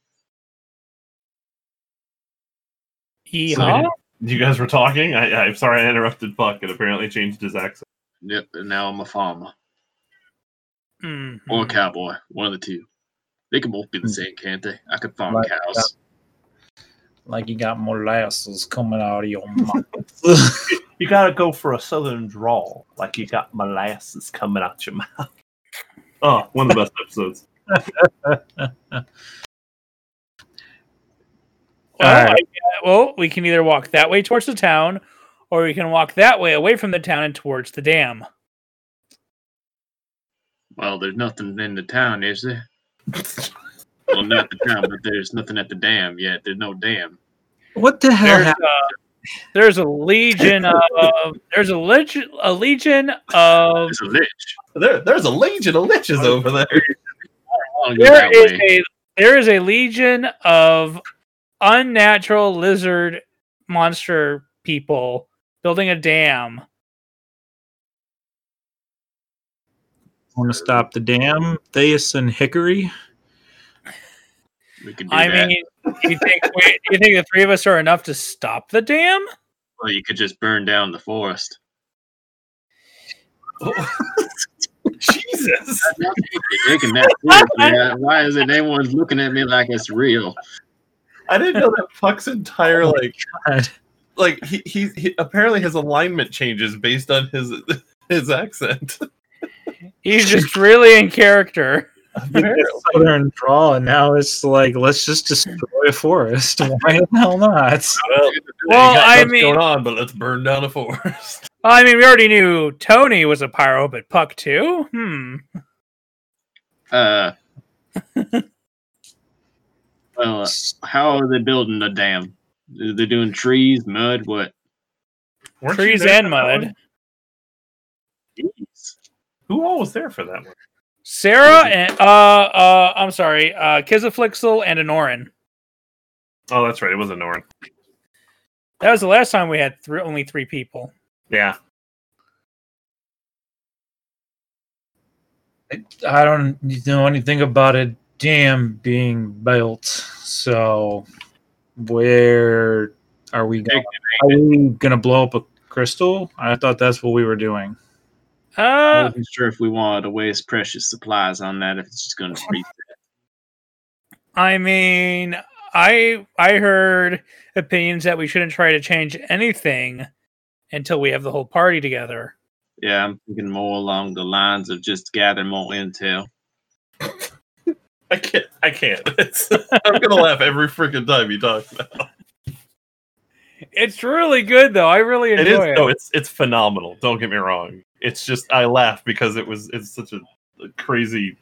D: Yeehaw.
A: you guys were talking. I, I'm sorry I interrupted Puck. It apparently changed his accent.
B: Yep. And now I'm a farmer
D: Mhm.
B: or a cowboy. One of the two. They can both be the same, can't they? I could farm
C: Like,
B: cows.
C: Like you got molasses coming out of your (laughs) mouth.
A: You gotta go for a southern drawl, like you got molasses coming out your mouth. (laughs) Oh, one of the best episodes.
D: Well,
C: Alright.
D: Well, we can either walk that way towards the town, or we can walk that way away from the town and towards the dam.
B: Well, there's nothing in the town, is there? (laughs) Well, not the town, but there's nothing at the dam yet. There's no dam.
C: what the hell
D: There's
C: happened?
D: a, there's a legion of there's a legion a legion of
B: There's a lich.
A: There, there's a legion of liches over there.
B: I
D: there
B: that
D: is
B: way.
D: a there is a legion of unnatural lizard monster people building a dam.
C: Want to stop the dam, Theus and Hickory?
B: We could do
D: I
B: that.
D: mean, do you think we, do you think the three of us are enough to stop the dam?
B: or you could just burn down the forest. Oh. (laughs)
A: Jesus.
B: You're that seriously. Why is it everyone's looking at me like it's real?
A: I didn't know that Puck's entire oh like
C: God.
A: like he, he he apparently his alignment changes based on his his accent.
D: He's just really in character.
C: Southern drawl, and now it's like let's just destroy a forest. (laughs) Why the hell not?
A: Well,
D: Well, I mean-
A: going on, but let's burn down a forest. (laughs)
D: I mean, we already knew Tony was a pyro, but Puck too. Hmm.
B: Uh. (laughs) well, uh, how are they building the dam? They're doing trees, mud, what?
A: Weren't
D: Trees and mud.
B: Jeez.
A: Who all was there for that one?
D: Sarah and uh uh I'm sorry, uh Kizaflixel and Anoran.
A: Oh, that's right. It was a Norn.
D: That was the last time we had three, only three people.
A: Yeah.
C: I don't know anything about a dam being built. So, where are we going? Are we gonna blow up a crystal? I thought that's what we were doing.
B: I
D: Uh
B: wasn't sure if we wanted to waste precious supplies on that. If it's just going (laughs) to freeze.
D: I mean, I I heard opinions that we shouldn't try to change anything until we have the whole party together.
B: Yeah, I'm thinking more along the lines of just gather more intel. (laughs)
A: I can't. I can't. It's, (laughs) I'm gonna laugh every freaking time you talk Now.
D: It's really good though. I really enjoy
A: is.
D: it.
A: No, it's it's phenomenal. Don't get me wrong. It's just I laugh because it was it's such a, a crazy.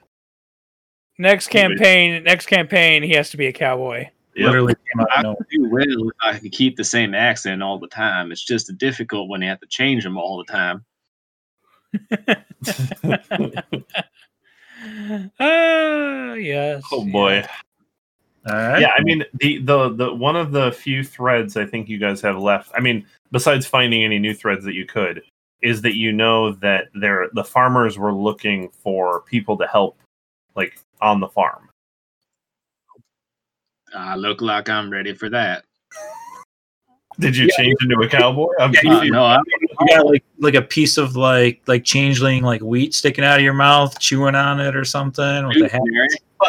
D: Next campaign, next campaign, he has to be a cowboy.
A: Yep.
C: Literally came out
B: I
C: of nowhere.
B: do well I could keep the same accent all the time. It's just difficult when you have to change them all the time. (laughs)
D: Ah, yes.
A: oh boy.
C: All right.
A: Yeah, I mean the the the one of the few threads I think you guys have left. I mean, besides finding any new threads that you could, is that you know that there the farmers were looking for people to help, like on the farm.
B: I look like I'm ready for that.
A: Did you change into a cowboy? I'm
B: Uh,
A: confused.
B: no, I'm
C: You got like like a piece of like like changeling like wheat sticking out of your mouth, chewing on it or something with a hat.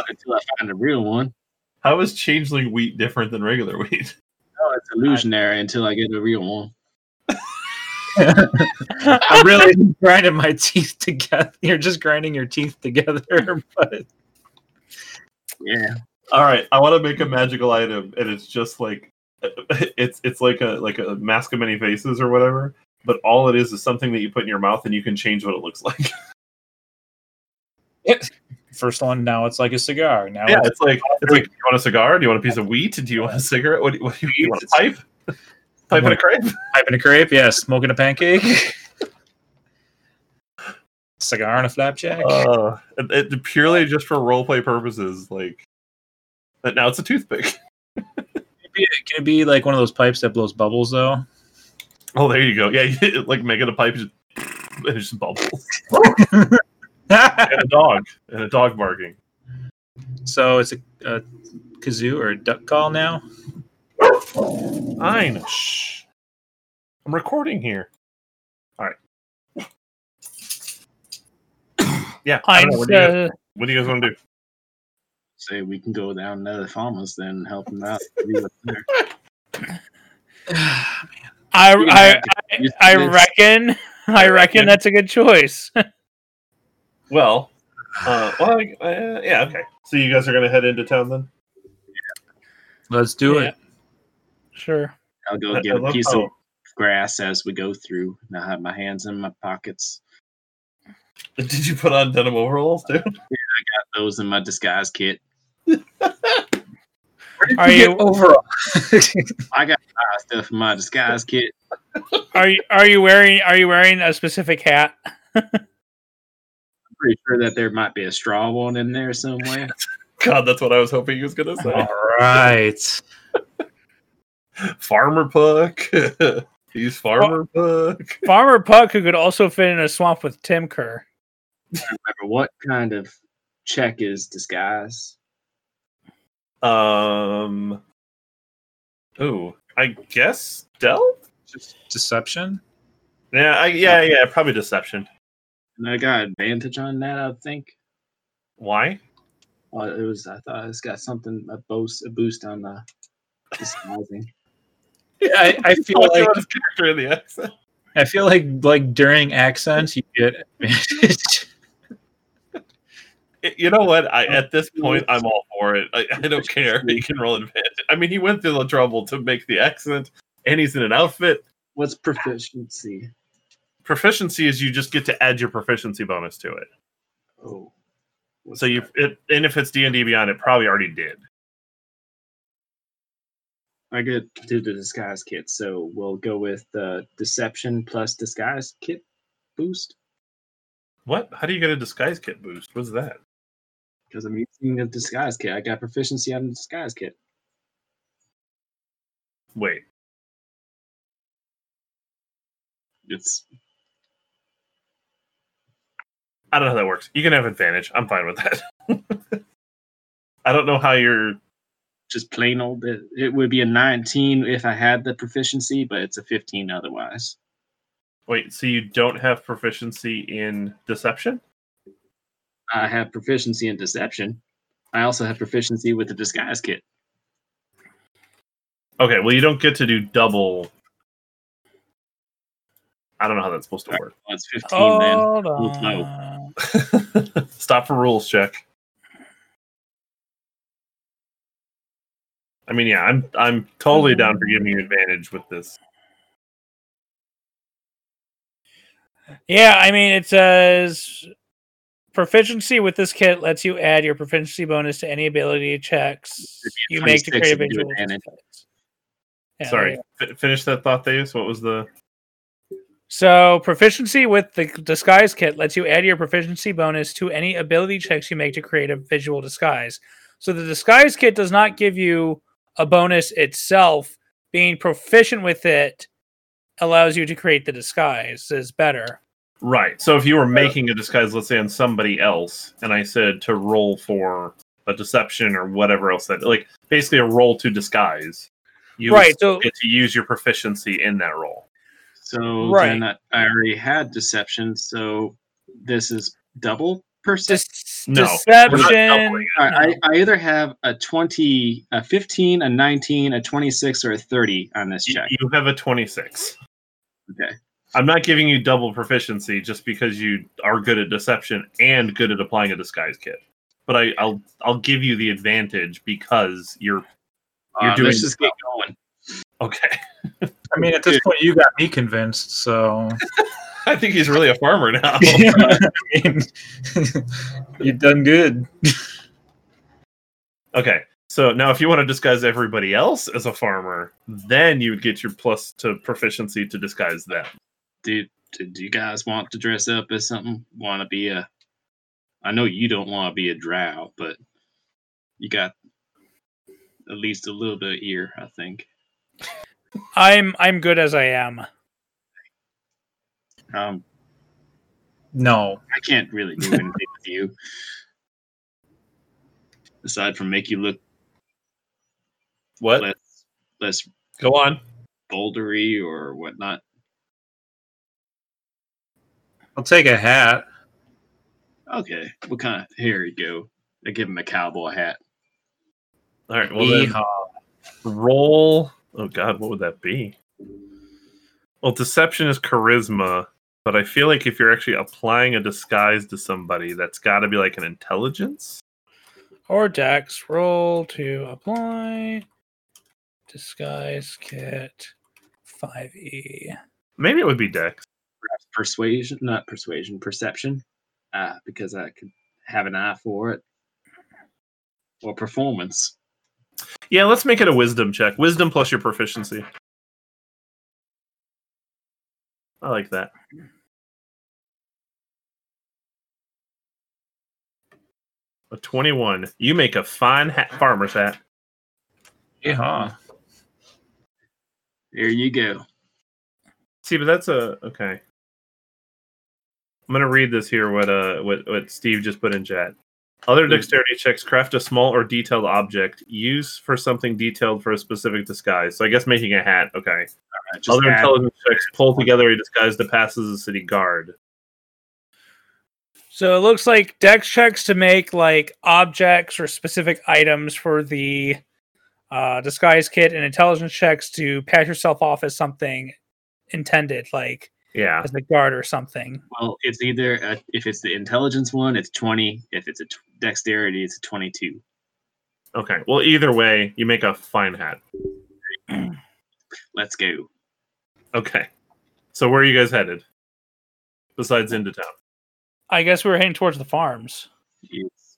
B: until I find a real one.
A: How is changeling wheat different than regular wheat?
B: No, (laughs) oh, it's illusionary until I get a real one. (laughs)
C: I'm really (laughs) grinding my teeth together. You're just grinding your teeth together, but
B: Yeah.
A: All right, I want to make a magical item, and it's just like it's it's like a like a mask of many faces or whatever. But all it is is something that you put in your mouth, and you can change what it looks like.
C: First one now it's like a cigar. Now
A: yeah,
C: it's,
A: it's like it's like. Do you want a cigar? Do you want a piece of wheat? Do you want a cigarette? What do you, what do you, you want? A pipe? Pipe and a crepe?
C: pipe in a crepe. Yeah, smoking a pancake. (laughs) cigar and a flapjack.
A: Uh, it, it- purely just for roleplay purposes. Like, but now it's a toothpick. (laughs)
C: Can it be- can it be like one of those pipes that blows bubbles though?
A: Oh, there you go. Yeah, you, (laughs) like making a pipe just and it just bubbles. And a dog (laughs) and a dog barking.
C: so it's a, a kazoo or a duck call now.
A: Fine. Shh. I'm recording here. All right. yeah. I
D: I'm
A: don't know. What do, you guys, what do you guys want to do?
B: Say we can go down to the farmers then and help them out. (laughs) See what's there. Ah, I
D: I
B: have to use
D: I reckon I reckon that's a good choice. (laughs)
A: Well, uh, well, I- uh, yeah, okay. So you guys are gonna head into town then?
C: Let's do
D: Yeah.
C: it.
D: Sure.
B: I'll go
A: I-
B: get
A: I
B: a
A: love
B: piece
A: how-
B: of grass as we go through. And I have my hands in my pockets.
A: Did you put on denim overalls too?
B: Yeah, I got those in my disguise kit.
D: Are you
C: overall? (laughs)
B: I got my stuff in my disguise kit.
D: are you are you wearing are you wearing a specific hat? (laughs)
B: I'm pretty sure that there might be a straw one in there somewhere. (laughs)
A: God, that's what I was hoping he was gonna say.
C: All right.
A: Farmer Puck. (laughs) He's Farmer Puck.
D: Farmer Puck, who could also fit in a swamp with Tim Kerr.
B: Remember what kind of check is disguise?
A: Um. Ooh, I guess stealth.
C: Just deception.
A: Yeah, I, yeah, yeah. Probably deception.
B: And I got advantage on that, I think.
A: Why?
B: Uh, it was I thought it's got something a boost a boost on the disguising. (laughs)
C: I, (laughs) I feel like
A: his character in the accent?
C: I feel like like during accents you get advantage. (laughs)
A: You know what? I at this point I'm all for it. I, I don't care. He can roll advantage. I mean, he went through the trouble to make the accent, and he's in an outfit.
B: What's proficiency?
A: Proficiency is you just get to add your proficiency bonus to it.
B: Oh.
A: So you, it, and if it's D and D Beyond, it probably already did.
B: I get to do the disguise kit, so we'll go with the deception plus disguise kit boost
A: What? How do you get a disguise kit boost? What's that?
B: because I'm using the disguise kit. I got proficiency on the disguise kit.
A: Wait,
B: It's
A: I don't know how that works. You can have advantage. I'm fine with that. (laughs) I don't know how you're.
B: just plain old. It, it would be a 19 if I had the proficiency, but it's a 15 otherwise.
A: Wait, so you don't have proficiency in deception?
B: I have proficiency in deception. I also have proficiency with the disguise kit.
A: Okay, well, you don't get to do double. I don't know how that's supposed to work.
B: Oh, it's 15 then.
D: Hold
B: We'll know.
D: on. (laughs)
A: Stop for rules check. I mean, yeah, I'm I'm totally down for giving you advantage with this.
D: Yeah, I mean, it says proficiency with this kit lets you add your proficiency bonus to any ability checks
B: It'd be a
D: you make to create a
B: if you do
D: visual.
B: advantage.
D: Yeah,
A: Sorry,
D: there
A: f- finish that thought, Theus. What was the?
D: Go. So, proficiency with the disguise kit lets you add your proficiency bonus to any ability checks you make to create a visual disguise. So, the disguise kit does not give you a bonus itself. Being proficient with it allows you to create the disguise is better.
A: Right. So if you were making a disguise, let's say on somebody else, and I said to roll for a deception or whatever else that, like basically a roll to disguise, you
D: Right,
A: still
D: so-
A: get to use your proficiency in that roll.
B: So
D: Right.
B: then I, I already had deception, so this is double percent.
D: Dis-
A: No,
D: deception.
A: doubling
B: I, I, I either have a 20, a 15, a 19, a 26, or a 30 on this check.
A: you have a twenty-six.
B: Okay.
A: I'm not giving you double proficiency just because you are good at deception and good at applying a disguise kit. But I, I'll I'll give you the advantage because you're You're
B: Uh,
A: doing
B: let's just get going.
A: okay. (laughs)
C: I mean, at this point, you got me convinced. So (laughs)
A: I think he's really a farmer now. (laughs)
C: I mean, (laughs) you've done good.
A: Okay. So now, if you want to disguise everybody else as a farmer, then you would get your plus to proficiency to disguise them.
B: Do, do, do you guys want to dress up as something? Want to be a. I know you don't want to be a drow, but you got at least a little bit of ear, I think.
D: I'm I'm good as I am.
B: Um,
C: No,
B: I can't really do anything (laughs) with you. Aside from make you look
A: What?
B: less less
A: Go on.
B: bouldery or whatnot.
C: I'll take a hat.
B: Okay, what kind of here you go? I give him a cowboy hat.
A: All right. Well, then roll. Oh God, what would that be? Well, deception is charisma, but I feel like if you're actually applying a disguise to somebody, that's got to be like an intelligence.
D: Or Dex roll to apply disguise kit five E.
A: Maybe it would be Dex.
B: Persuasion, not persuasion, perception. Uh, because I could have an eye for it. Or performance.
A: Yeah, let's make it a wisdom check. Wisdom plus your proficiency. I like that. A 21. You make a fine hat, farmer's hat.
C: Yeehaw.
B: There you go.
A: See, but that's a okay. I'm gonna read this here. What uh, what what Steve just put in chat. Other dexterity checks craft a small or detailed object. Use for something detailed for a specific disguise. So I guess making a hat. Okay.
B: Alright, just
A: Other
B: add-
A: intelligence checks pull together a disguise that passes as a city guard.
D: So it looks like Dex checks to make like objects or specific items for the uh, disguise kit, and intelligence checks to pass yourself off as something intended, like
A: Yeah.
D: as a guard or something.
B: Well, it's either a, if it's the intelligence one, it's twenty. If it's a t- dexterity, it's a twenty-two.
A: Okay. Well, either way, you make a fine hat.
B: Let's go.
A: Okay. So where are you guys headed? Besides into town.
D: I guess we were heading towards the farms.
B: Yes.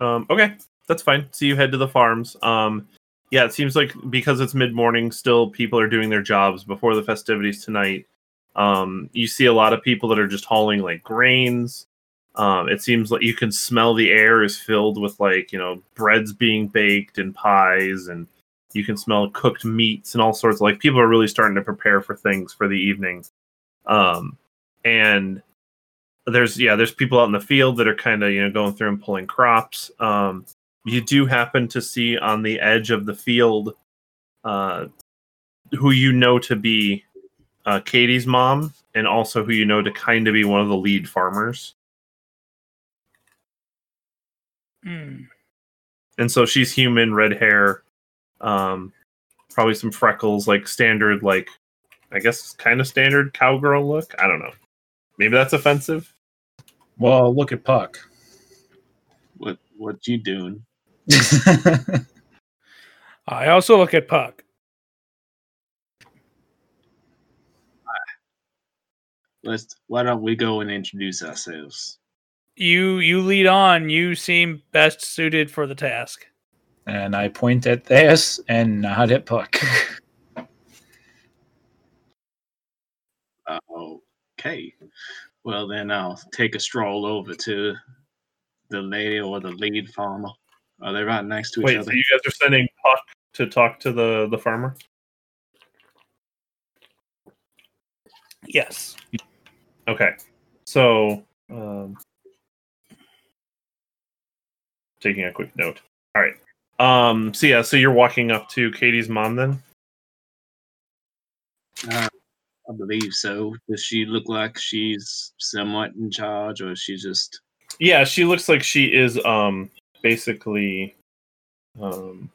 A: Um, okay, that's fine. So you head to the farms. Um, yeah, it seems like because it's mid morning, still people are doing their jobs before the festivities tonight. Um, you see a lot of people that are just hauling like grains. Um, it seems like you can smell the air is filled with like you know breads being baked and pies, and you can smell cooked meats and all sorts. Of, like people are really starting to prepare for things for the evening. Um, and there's yeah there's people out in the field that are kind of you know going through and pulling crops um you do happen to see on the edge of the field uh who you know to be uh katie's mom and also who you know to kind of be one of the lead farmers
D: Hmm.
A: and so she's human red hair um probably some freckles like standard like i guess kind of standard cowgirl look i don't know maybe that's offensive
C: Well, look at Puck.
B: What what you doing? (laughs)
D: I also look at Puck.
B: Let's. Why don't we go and introduce ourselves?
D: You you lead on. You seem best suited for the task.
C: and I point at this and nod at Puck.
B: Okay. Well, then I'll take a stroll over to the lady or the lead farmer. Are they right next to each
A: wait
B: other?
A: so you guys are sending puck to talk to the the farmer
D: Yes.
A: Okay. So, um, taking a quick note. All right. Um, so yeah, so you're walking up to Katie's mom then?
B: Uh, I believe so. Does she look like she's somewhat in charge, or is she just?
A: Yeah, she looks like she is um basically um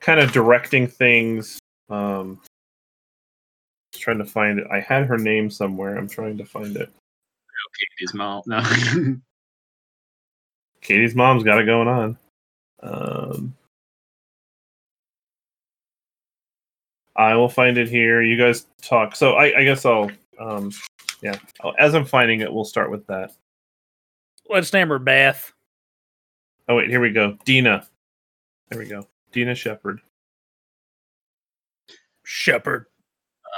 A: kind of directing things. Um trying to find it. I had her name somewhere. I'm trying to find it.
B: Katie's mom? (laughs) No.
A: Katie's mom's got it going on. Um, I will find it here. You guys talk. So I, I guess I'll, um, yeah. I'll- As I'm finding it, we'll start with that.
D: Let's name her Beth.
A: Oh wait, here we go. Dina. There we go. Dina Shepherd.
D: Shepherd.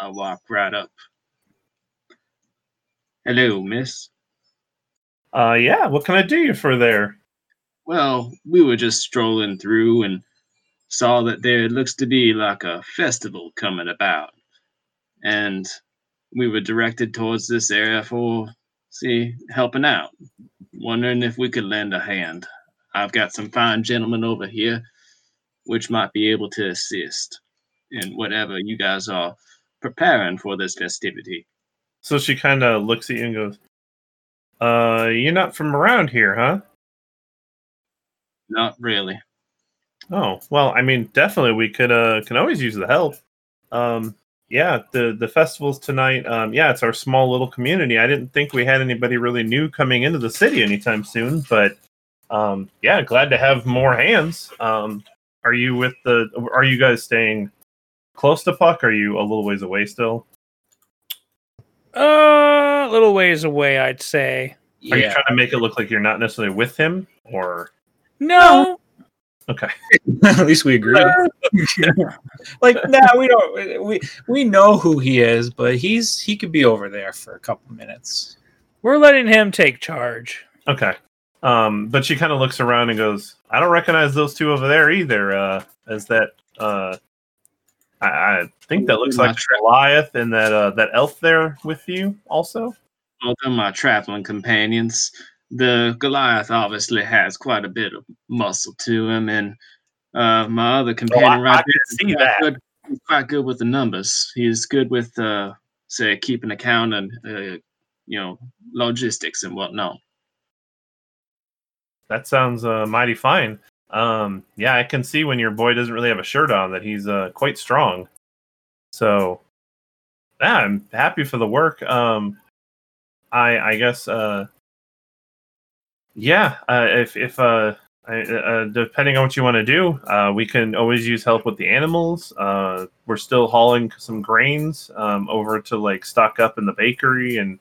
B: I walk right up. Hello, miss.
A: Uh, yeah. What can I do you for there?
B: Well, we were just strolling through and saw that there looks to be like a festival coming about. And we were directed towards this area for, see, helping out. Wondering if we could lend a hand. I've got some fine gentlemen over here which might be able to assist in whatever you guys are preparing for this festivity.
A: So she kind of looks at you and goes, "Uh, you're not from around here, huh?"
B: Not really.
A: Oh well, I mean, definitely we could uh can always use the help. Um, yeah, the the festivals tonight. Um, yeah, it's our small little community. I didn't think we had anybody really new coming into the city anytime soon, but um, yeah, glad to have more hands. Um, are you with the? Are you guys staying close to Puck? Are you a little ways away still?
D: Uh, a little ways away, I'd say.
A: Are you trying to make it look like you're not necessarily with him, or
D: No.
A: okay? (laughs)
C: At least we agree. (laughs) like, nah, we don't. We we know who he is, but he's he could be over there for a couple minutes.
D: We're letting him take charge.
A: Okay. Um, but she kind of looks around and goes, "I don't recognize those two over there either." Uh, as that, uh, I, I think that looks like. Goliath and that uh, that elf there with you also.
B: both of my traveling companions. The Goliath obviously has quite a bit of muscle to him, and uh, my other companion
A: I
B: right
A: can
B: there is
A: see
B: quite
A: that.
B: Good, quite good with the numbers. He's good with, uh, say, keeping account and uh, you know logistics and whatnot.
A: That sounds uh, mighty fine. Um, yeah, I can see when your boy doesn't really have a shirt on that he's uh, quite strong. So, yeah, I'm happy for the work. Um, I I guess uh, yeah. Uh, if if uh, I, uh, depending on what you want to do, uh, we can always use help with the animals. Uh, we're still hauling some grains um, over to like stock up in the bakery and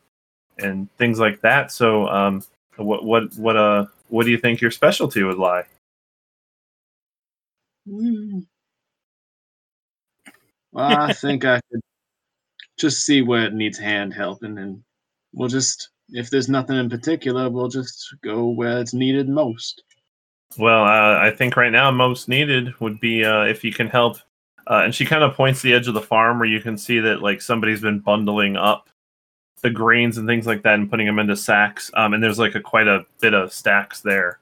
A: and things like that. So, um, what what what uh what do you think your specialty would lie?
B: Well, I think I could just see where it needs hand helping, and we'll just, if there's nothing in particular, we'll just go where it's needed most.
A: Well, uh, I think right now most needed would be uh, if you can help. Uh, and she kind of points the edge of the farm where you can see that like somebody's been bundling up the grains and things like that and putting them into sacks. Um, and there's like a quite a bit of stacks there.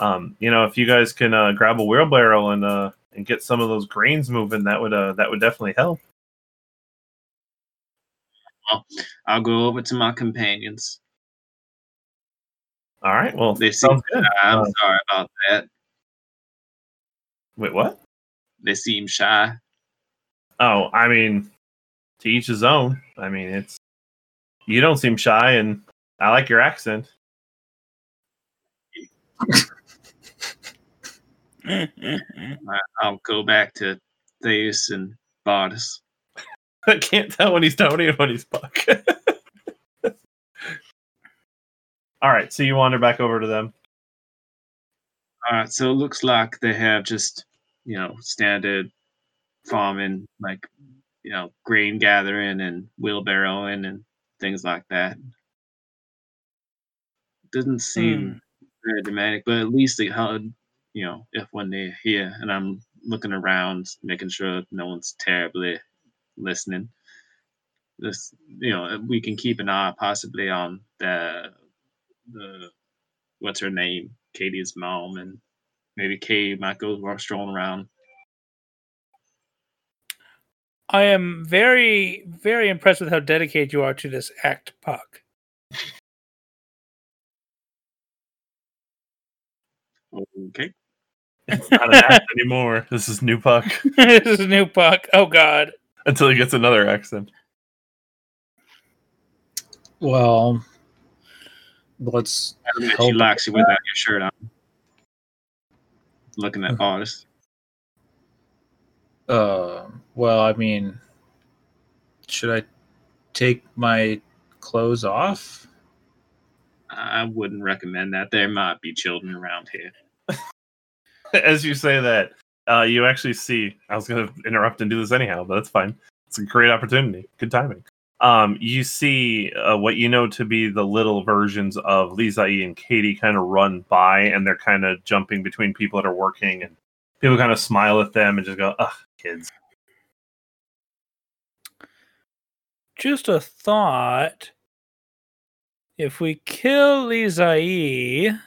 A: Um, you know, if you guys can uh, grab a wheelbarrow and uh, and get some of those grains moving, that would uh, that would definitely help.
B: Well, I'll go over to my companions.
A: All right. Well,
B: They seem
A: good.
B: I'm
A: Uh,
B: sorry about that.
A: wait, what?
B: They seem shy.
A: Oh, I mean, to each his own. I mean, it's you don't seem shy, and I like your accent. (laughs)
B: I'll go back to Theus and Bardis. (laughs)
A: I can't tell when he's Tony and when he's Puck. (laughs) All right, so you wander back over to them.
B: All right, so it looks like they have just, you know, standard farming, like, you know, grain gathering and wheelbarrowing and things like that. Doesn't seem hmm. very dramatic, but at least they had, you know, if when they're here and I'm looking around, making sure no one's terribly listening. This, you know, we can keep an eye possibly on the, the, what's her name, Katie's mom, and maybe Kay might go strolling around.
D: I am very, very impressed with how dedicated you are to this act, Puck.
B: Okay.
A: It's not an act anymore. This is new Puck (laughs)
D: this is new Puck. Oh God.
A: until he gets another accent.
C: Well, let's
B: I mean, she
C: Hope-
B: likes you without your shirt on. Looking at artists.
C: Uh, well, I mean, should I take my clothes off?
B: I wouldn't recommend that. There might be children around here. (laughs)
A: As you say that, uh, you actually see. I was going to interrupt and do this anyhow, but that's fine. It's a great opportunity. Good timing. Um, you see uh, what you know to be the little versions of Lizai and Katie kind of run by, and they're kind of jumping between people that are working, and people kind of smile at them and just go, "Ugh, kids."
D: Just a thought. If we kill Lizai,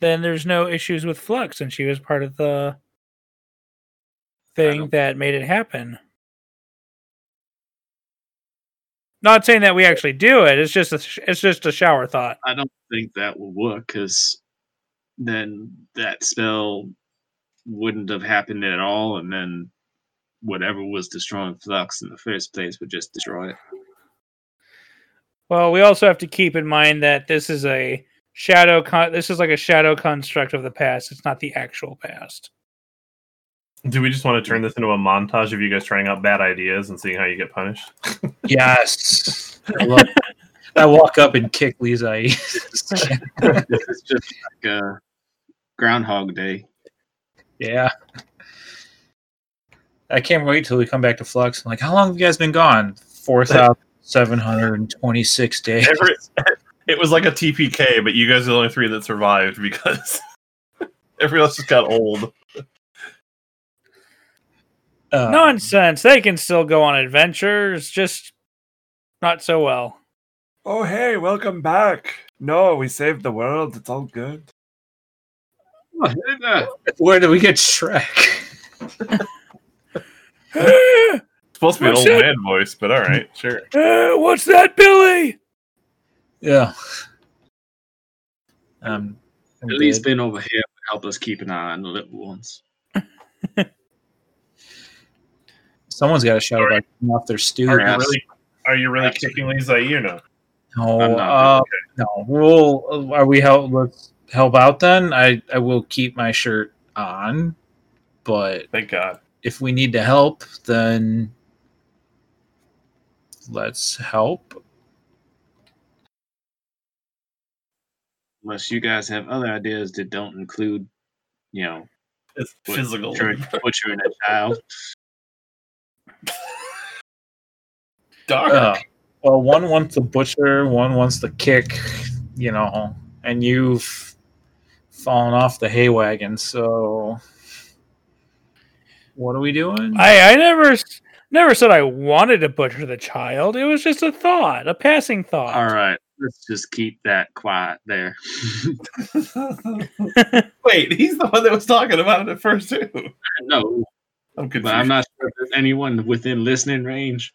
D: then there's no issues with Flux, and she was part of the thing that made it happen. Not saying that we actually do it. It's just a sh- it's just a shower thought.
B: I don't think that will work because then that spell wouldn't have happened at all, and then whatever was destroying Flux in the first place would just destroy it.
D: Well, we also have to keep in mind that this is a shadow. Con- this is like a shadow construct of the past. It's not the actual past.
A: Do we just want to turn this into a montage of you guys trying out bad ideas and seeing how you get punished? (laughs)
C: Yes. I, love- I walk up and kick Lisa.
B: this (laughs) is just like a Groundhog Day.
C: yeah. I can't wait till we come back to Flux. I'm like, how long have you guys been gone? 4,726 days.
A: Every, it was like a TPK, but you guys are the only three that survived because (laughs) everyone else just got old.
C: Uh,
D: Nonsense. They can still go on adventures, just not so well.
E: Oh, hey, welcome back. No, we saved the world. It's all good.
C: Where do we get Shrek? (laughs)
A: Supposed to be an old
D: that?
A: man voice, but all right, sure.
D: eh, what's that, Billy?
C: Yeah. Um, I'm
B: At least
C: good.
B: being over here would help us keep an eye on the little ones. (laughs)
C: Someone's got to shout about getting off their stew.
A: Are you really? Are you really
B: Absolutely.
A: kicking Lisa or no?
C: No,
B: I'm not
C: uh, no. We'll are we help? Let's help out then. I I will keep my shirt on, but
A: Thank God.
C: if we need to help, then let's help.
B: Unless you guys have other ideas that don't include, you know,
A: It's
B: What-
A: physical.
B: butchering, butchering a child.
A: Dark.
C: Uh, well, one wants the butcher, one wants the kick, you know, and you've fallen off the hay wagon. So, what are we doing?
D: I I never never said I wanted to butcher the child. It was just a thought, a passing thought.
B: All right, let's just keep that quiet there. (laughs)
A: Wait, he's the one that was talking about it at first too.
B: no,
A: I'm confused.
B: but I'm not sure if there's anyone within listening range.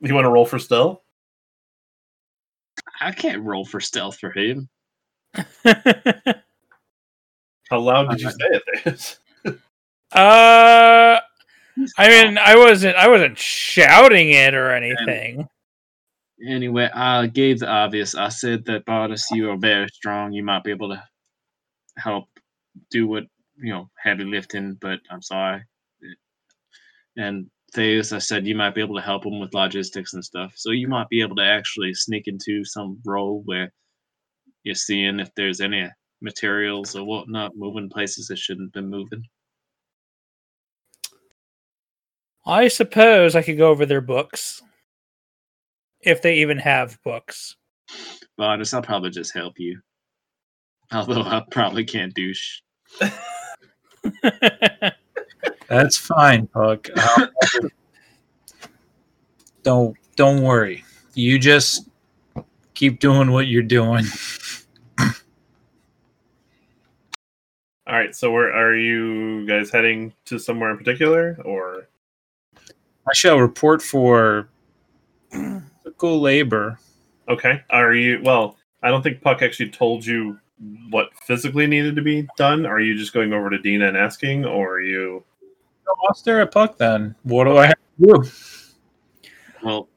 A: You want to roll for stealth?
B: I can't roll for stealth for him. (laughs)
A: How loud did you say it is? (laughs)
D: Uh, I mean, I wasn't I wasn't shouting it or anything.
B: Anyway, I gave the obvious. I said that Bardis, you are very strong. You might be able to help do what you know heavy lifting, but I'm sorry. And Theus, I said you might be able to help him with logistics and stuff. So you might be able to actually sneak into some role where you're seeing if there's any materials or whatnot moving places that shouldn't be moving.
D: I suppose I could go over their books. If they even have books.
B: Bardis, I'll probably just help you. Although I probably can't douche. (laughs)
C: That's fine, Puck. (laughs) I'll- don't don't worry. You just keep doing what you're doing.
A: All right. So, where are you guys heading to somewhere in particular, or
C: I shall report for physical labor.
A: okay? Are you? Well, I don't think Puck actually told you what physically needed to be done. Are you just going over to Dina and asking, or are you?
C: I'll stare at Puck then. What do I have to do?
B: Well,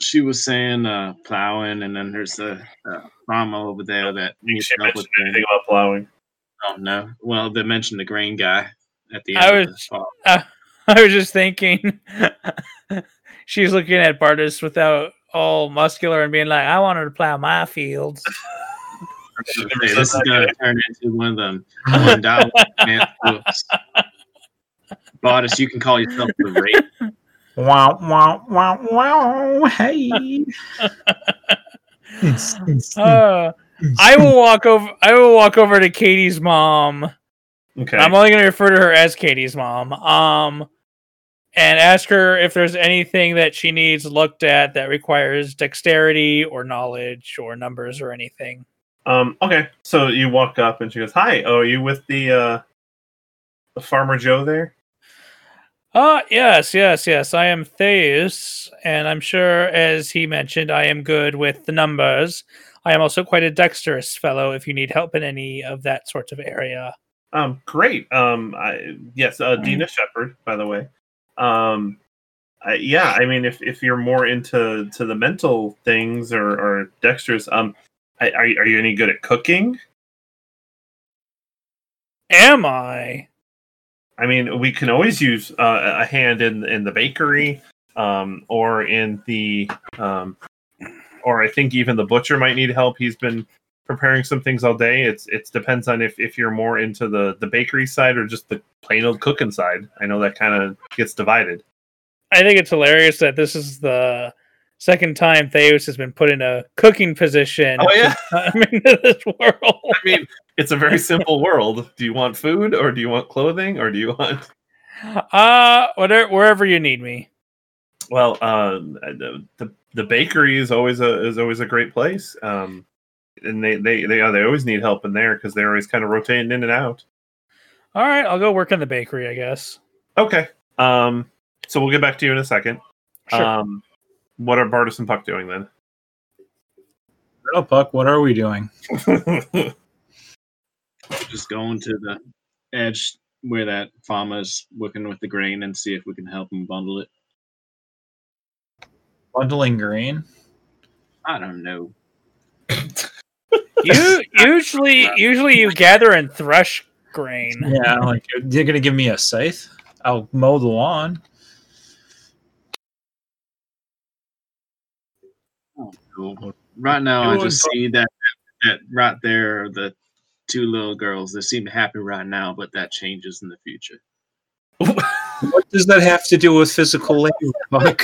B: she was saying uh, plowing, and then there's a, a farmer over there that
A: You
B: needs
A: should
B: help with
A: anything about plowing.
B: Oh no! Well, they mentioned the grain guy at the
D: I
B: end. of
D: was-
B: the farm. (laughs)
D: I was just thinking (laughs) she's looking at Bardis without all muscular and being like, I wanted to plow my fields. (laughs)
A: She
B: Hey, this is gonna turn into one of them (laughs) one dollar man books. Bardis, you can call yourself the rate. (laughs)
C: Wow, wow, wow, wow. Hey.
D: Uh, I will walk over I will walk over to Katie's mom.
A: Okay.
D: I'm only gonna refer to her as Katie's mom. Um and ask her if there's anything that she needs looked at that requires dexterity or knowledge or numbers or anything.
A: Um, okay, so you walk up and she goes, "Hi, oh, are you with the uh, the farmer Joe there?"
D: Ah, yes, yes, yes. I am Theus, and I'm sure, as he mentioned, I am good with the numbers. I am also quite a dexterous fellow if you need help in any of that sort of area.
A: Um, great. Um, I, yes, uh, Dina Shepard, by the way. Um, I, yeah, I mean, if if you're more into to the mental things or, or dexterous, um, I, are you- are you any good at cooking?
D: Am I?
A: I mean, we can always use uh, a hand in in the bakery, um, or in the, um, or I think even the butcher might need help. He's been preparing some things all day. It's it depends on if if you're more into the the bakery side or just the plain old cooking side. I know that kind of gets divided.
D: I think it's hilarious that this is the second time Theus has been put in a cooking position.
A: Oh yeah, (laughs)
D: I'm into this world.
A: I mean, it's a very simple world. Do you want food, or do you want clothing, or do you want?
D: Uh, whatever, wherever you need me.
A: Well, uh, the, the the bakery is always a is always a great place. Um, and they they they, uh, they always need help in there because they're always kind of rotating in and out.
D: All right, I'll go work in the bakery, I guess.
A: Okay. Um, so we'll get back to you in a second.
D: Sure.
A: Um, what are Bardis and Puck doing then?
C: Oh, Puck, what are we doing? (laughs)
B: Just going to the edge where that farmer's working with the grain and see if we can help him bundle it.
C: Bundling grain.
B: I don't know. (laughs)
D: You (laughs) usually usually you gather and thresh grain.
C: Yeah, like you're gonna give me a scythe. I'll mow the lawn.
B: Right now, I just see that that right there, the two little girls. They seem happy right now, but that changes in the future.
C: What does that have to do with physical labor? Puck?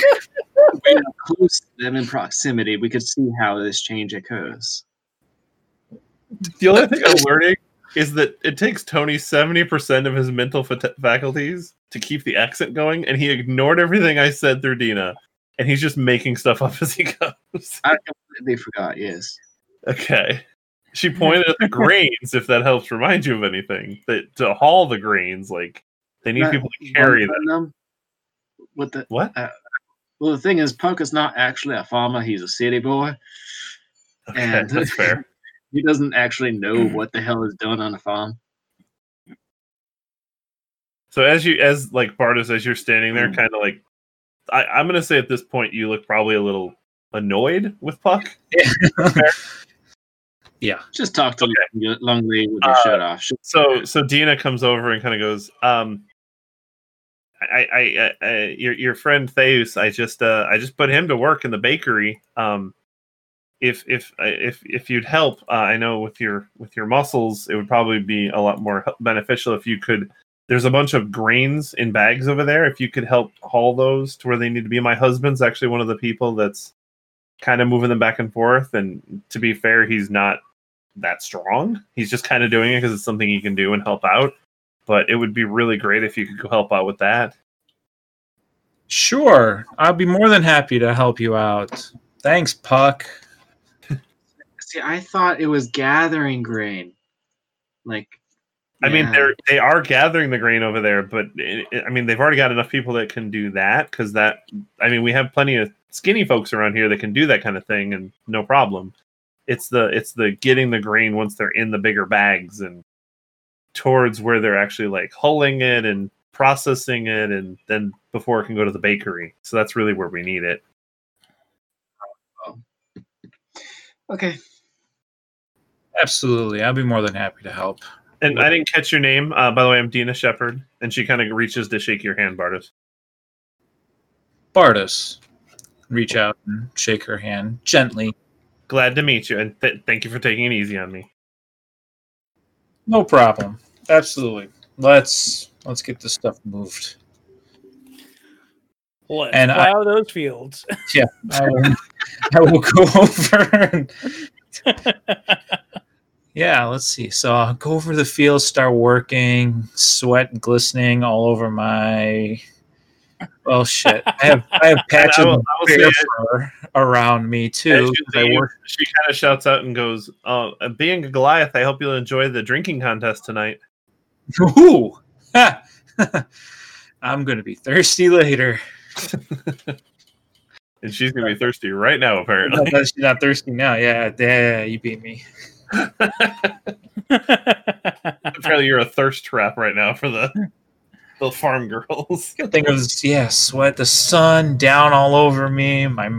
B: We are close to them in proximity. We could see how this change occurs.
A: The only thing I'm (laughs) learning is that it takes Tony 70% of his mental fa- faculties to keep the accent going, and he ignored everything I said through Dina, and he's just making stuff up (laughs) as he goes.
B: I completely forgot. Yes.
A: Okay. She (laughs) pointed at the grains, if that helps remind you of anything. That to haul the grains, like they need
B: Right.
A: people to carry them.
B: them. What the?
A: What?
B: Uh, well, the thing is, Puck is not actually a farmer. He's a city boy.
A: Okay,
B: And-
A: that's fair.
B: He doesn't actually know what the hell is done on a farm.
A: So as you as like Bardis, as you're standing there,
B: Mm.
A: kind of like I, I'm gonna say at this point you look probably a little annoyed with Puck. (laughs)
C: yeah.
B: Just talk to okay. Long Lee with your
A: Uh,
B: shirt off. Sh-
A: So so Dina comes over and kind of goes, um, I, I, I, I your your friend Theus, I just uh I just put him to work in the bakery. Um, if if if if you'd help, uh, I know with your with your muscles, it would probably be a lot more beneficial if you could. There's a bunch of grains in bags over there. If you could help haul those to where they need to be. My husband's actually one of the people that's kind of moving them back and forth. And to be fair, he's not that strong. He's just kind of doing it because it's something he can do and help out. But it would be really great if you could help out with that.
C: Sure. I'll be more than happy to help you out. Thanks, Puck.
B: See, I thought it was gathering grain. Like,
A: I mean, they're they are gathering the grain over there, but it, it- I mean, they've already got enough people that can do that because that. I mean, we have plenty of skinny folks around here that can do that kind of thing, and no problem. It's the it's the getting the grain once they're in the bigger bags and towards where they're actually like hulling it and processing it, and then before it can go to the bakery. So that's really where we need it.
B: okay.
C: Absolutely. I'll be more than happy to help.
A: And I didn't catch your name. Uh, by the way, I'm Dina Shepard, and she kind of reaches to shake your hand, Bardis.
C: Bardis. Reach out and shake her hand gently.
A: Glad to meet you, and th- thank you for taking it easy on me.
C: No problem. Absolutely. Let's let's get this stuff moved.
D: Let's
C: And I-
D: plow those fields.
C: I (laughs) I will go (laughs) over and (laughs) yeah, let's see. So I'll go over the field, start working, sweat glistening all over my. Well, shit. I have I have (laughs) patches
A: I will-
C: of
A: I will
C: fur around me too.
A: you
C: 'cause I work.
A: she kind of shouts out and goes, uh, "Being a Goliath, I hope you'll enjoy the drinking contest tonight."
C: Ooh. (laughs) I'm gonna be thirsty later. (laughs)
A: And she's gonna be thirsty right now,
C: No,
A: apparently.
C: she's not thirsty now. Yeah, yeah, you beat me.
A: Apparently, you're a thirst trap right now for the the farm girls.
C: Good thing was yeah, sweat, the sun down all over me. My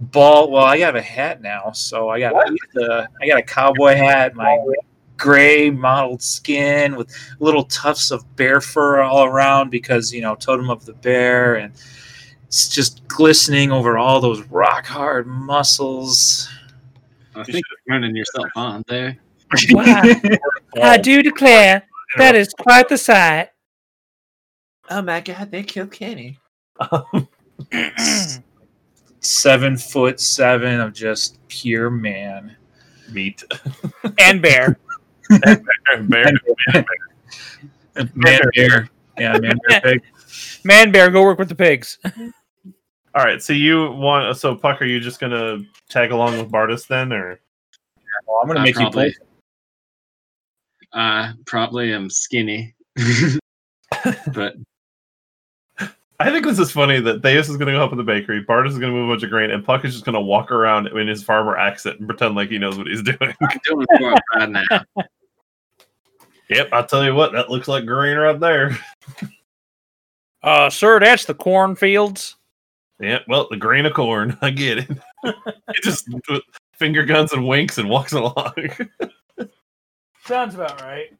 C: ball. Well, I got a hat now, so I got the I got a cowboy hat. My gray mottled skin with little tufts of bear fur all around because you know totem of the bear, and it's just glistening over all those rock hard muscles.
B: I think you're running yourself on there.
D: Wow. (laughs) I do declare that is quite the sight.
A: Oh my god, they killed Kenny.
C: Um, (clears throat) seven foot seven of just pure man.
A: Meat.
D: and bear. (laughs)
A: Bear.
C: Man bear. Yeah, man bear (laughs) pig.
D: Man, bear, go work with the pigs.
A: All right, so you want so Puck? Are you just gonna tag along with Bardis then, or
C: Well, I'm gonna
B: I
C: make you
B: play.
C: pull.
B: uh, probably I'm skinny, (laughs) but
A: I think this is funny that Theus is going to go up in the bakery, Bardis is going to move a bunch of grain, and Puck is just going to walk around in his farmer accent and pretend like he knows what he's (laughs) doing.
B: I'm doing more right now. (laughs)
A: Yep, I'll tell you what, that looks like green right there.
D: Uh, sir, that's the cornfields.
A: Yeah, well, the grain of corn. (laughs) I get it. (laughs) he just finger guns and winks and walks (laughs) along.
D: Sounds about right.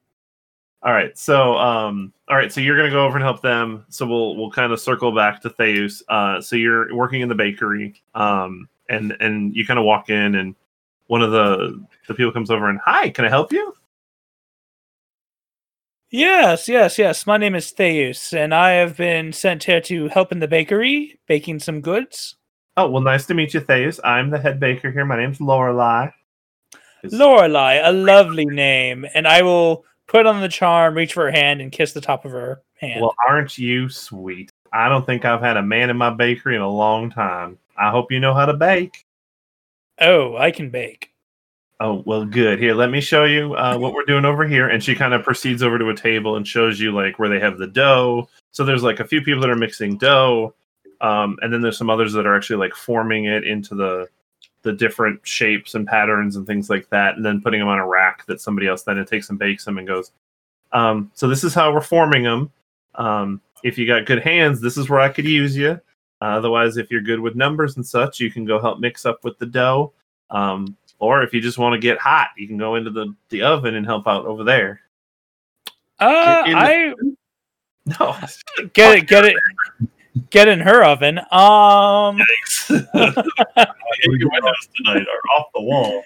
A: all right, so um, all right, so you're gonna go over and help them. So we'll we'll kind of circle back to Theus. Uh, so you're working in the bakery, um, and and you kind of walk in, and one of the the people comes over and hi, can I help you?
D: Yes, yes, yes. My name is Theus, and I have been sent here to help in the bakery, baking some goods.
A: Oh well, nice to meet you, Theus. I'm the head baker here. My name's Lorelai. It's-
D: Lorelei, a lovely name, and I will put on the charm, reach for her hand, and kiss the top of her hand.
A: Well, aren't you sweet? I don't think I've had a man in my bakery in a long time. I hope you know how to bake.
D: oh, I can bake.
A: Oh, well, good. Here, let me show you uh, what we're doing over here. And she kind of proceeds over to a table and shows you like where they have the dough. So there's like a few people that are mixing dough, um, and then there's some others that are actually like forming it into the the different shapes and patterns and things like that, and then putting them on a rack that somebody else then takes and bakes them and goes. Um, so this is how we're forming them. Um, if you got good hands, this is where I could use you. Uh, otherwise, if you're good with numbers and such, you can go help mix up with the dough. Um, or if you just want to get hot, you can go into the, the oven and help out over there.
D: Uh,
A: the-
D: I (laughs)
A: No,
D: get it, get it, get in her oven. Um,
A: your windows tonight are off the wall.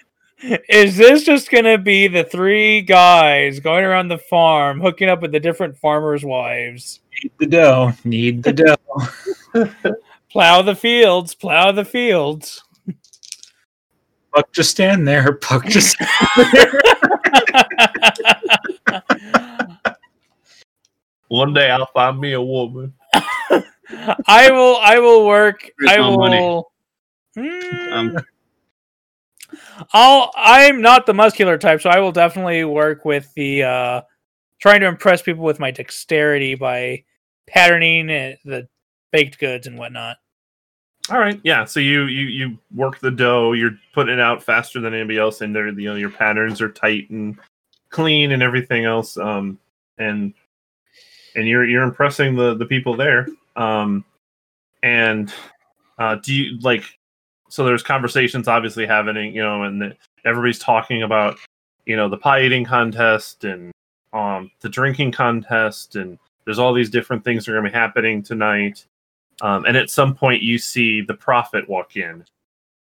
D: is this just gonna be the three guys going around the farm, hooking up with the different farmers' wives?
C: Need the dough. Need the dough. (laughs)
D: Plow the fields, plow the fields.
C: Puck just stand there. Puck just.
A: One day I'll find me a woman. (laughs)
D: I will. I will work.
B: There's
D: I will.
B: Um,
D: I'll. I'm not the muscular type, so I will definitely work with the uh, trying to impress people with my dexterity by patterning uh, the baked goods and whatnot.
A: All right, yeah. So you you you work the dough. You're putting it out faster than anybody else, and there you know your patterns are tight and clean and everything else. Um, and and you're you're impressing the the people there. Um, and uh, do you like? So there's conversations obviously happening, you know, and the, everybody's talking about you know the pie eating contest and um the drinking contest, and there's all these different things that are going to be happening tonight. Um, and at some point, you see the prophet walk in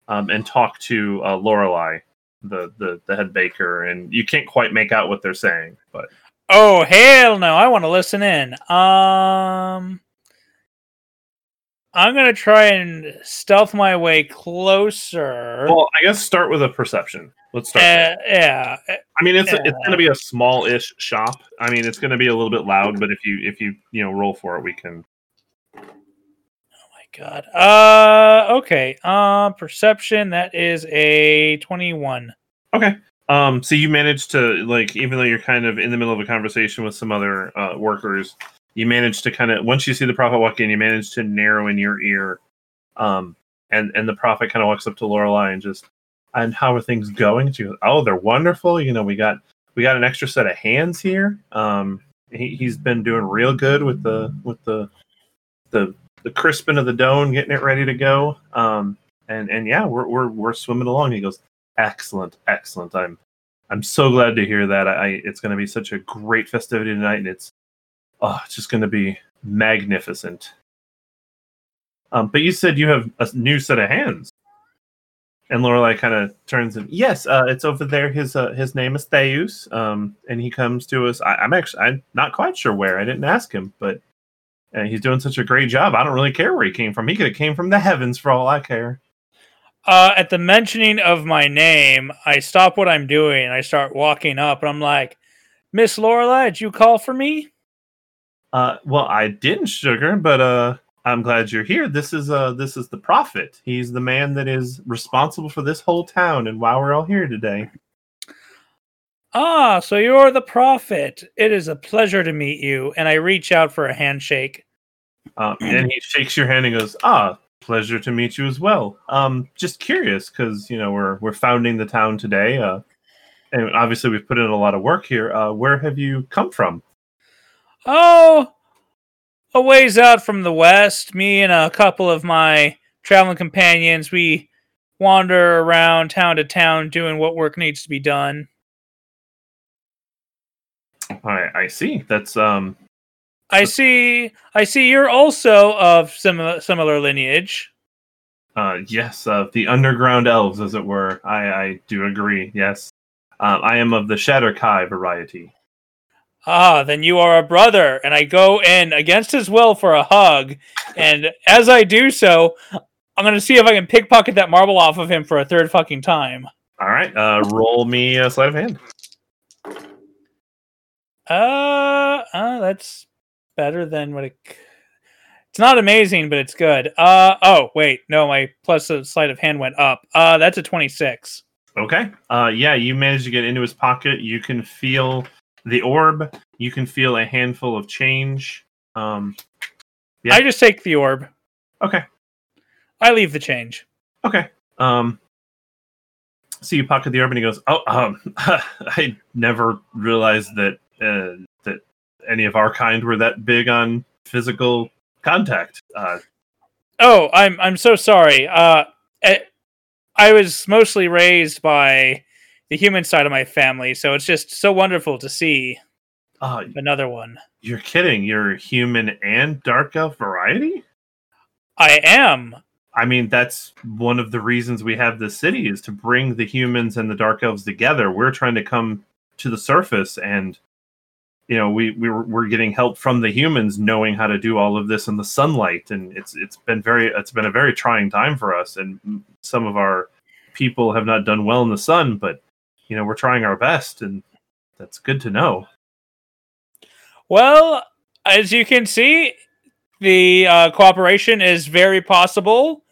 A: um, and talk to uh, Lorelei, the, the the head baker, and you can't quite make out what they're saying. But
D: Oh hell no! I want to listen in. Um, I'm gonna try and stealth my way closer.
A: well, I guess start with a perception. Let's start.
D: Uh, yeah.
A: I mean, it's it's going to be a small-ish shop. I mean, it's going to be a little bit loud, but if you if you you know roll for it, we can.
D: God. Uh okay. Uh perception that is a 21.
A: Okay. Um, so you managed to like, even though you're kind of in the middle of a conversation with some other uh, workers, you managed to kind of once you see the prophet walk in, you manage to narrow in your ear. Um, and and the prophet kind of walks up to Lorelai and just, and how are things going? She goes, oh, they're wonderful. You know, we got we got an extra set of hands here. Um, he, he's been doing real good with the with the the the crisping of the dough getting it ready to go. Um, and and yeah, we're we're we're swimming along. He goes, excellent, excellent. I'm I'm so glad to hear that. I, it's going to be such a great festivity tonight, and it's oh, it's just going to be magnificent. Um, but you said you have a new set of hands, and Lorelai kind of turns and yes, uh, it's over there. His uh, his name is Theus, um, and he comes to us. I, I'm actually I'm not quite sure where. I didn't ask him, but uh, he's doing such a great job. I don't really care where he came from. He could have came from the heavens for all I care.
D: Uh at the mentioning of my name, I stop what I'm doing and I start walking up and I'm like, "Miss Lorelai, did you call for me?"
A: Uh, well, I didn't, sugar, but uh, I'm glad you're here. This is uh, this is the prophet. He's the man that is responsible for this whole town, and why we're all here today.
D: Ah, so you're the prophet. It is a pleasure to meet you. And I reach out for a handshake.
A: Um, and he shakes your hand and goes, "Ah, pleasure to meet you as well. Um, just curious because you know we're we're founding the town today. Uh, and obviously we've put in a lot of work here. Uh, where have you come from?
D: Oh, a ways out from the west, me and a couple of my traveling companions, we wander around town to town doing what work needs to be done.
A: I I see. That's um
D: I see I see you're also of similar similar lineage.
A: uh yes, uh the underground elves, as it were. I I do agree. Yes, uh, I am of the Shatterkai variety.
D: Ah, then you are a brother, and I go in against his will for a hug, and as I do so, I'm gonna see if I can pickpocket that marble off of him for a third fucking time.
A: All right, uh, roll me a sleight of hand.
D: Uh, uh, that's better than what it. It's not amazing, but it's good. Uh oh, wait, no, my plus a sleight of hand went up. Uh, that's a twenty-six.
A: Okay. Uh, yeah, you managed to get into his pocket. You can feel the orb. You can feel a handful of change. Um, Yeah.
D: I just take the orb.
A: okay.
D: I leave the change.
A: Okay. Um, so you pocket the orb, and he goes, "Oh, um, (laughs) I never realized that uh, that any of our kind were that big on physical contact." Uh,
D: Oh, I'm I'm so sorry. Uh, eh, I was mostly raised by the human side of my family, so it's just so wonderful to see
A: uh,
D: another one.
A: you're kidding? You're human and dark elf variety?
D: I am.
A: I mean, that's one of the reasons we have this city is to bring the humans and the dark elves together. We're trying to come to the surface, and you know, we we were, we're getting help from the humans, knowing how to do all of this in the sunlight, and it's it's been very it's been a very trying time for us, and some of our people have not done well in the sun, but you know, we're trying our best, and that's good to know.
D: Well, as you can see, the uh, cooperation is very possible,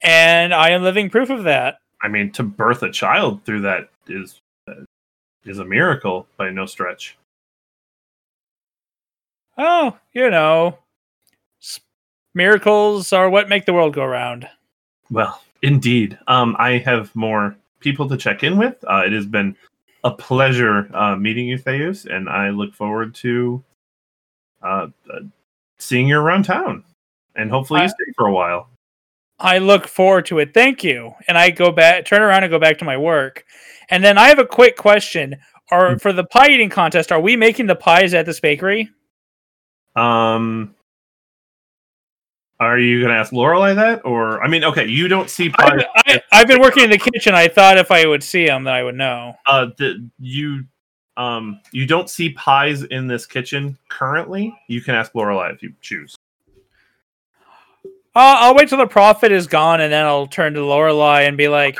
D: and I am living proof of that.
A: I mean, to birth a child through that is uh, is a miracle by no stretch.
D: Oh, you know, miracles are what make the world go round.
A: Well, indeed. Um, I have more people to check in with. Uh, it has been a pleasure uh, meeting you, Theus, and I look forward to uh, uh, seeing you around town. And hopefully, you stay for a while.
D: I look forward to it. Thank you. And I go back, turn around, and go back to my work. And then I have a quick question: Are for the pie eating contest? Are we making the pies at this bakery?
A: Um, are you going to ask Lorelei that, or I mean, okay, you don't see pies.
D: I, I've been working in the kitchen. I thought if I would see them, that I would know.
A: uh, the, you um, you don't see pies in this kitchen currently. You can ask Lorelei if you choose.
D: Uh, I'll wait till the prophet is gone, and then I'll turn to Lorelei and be like,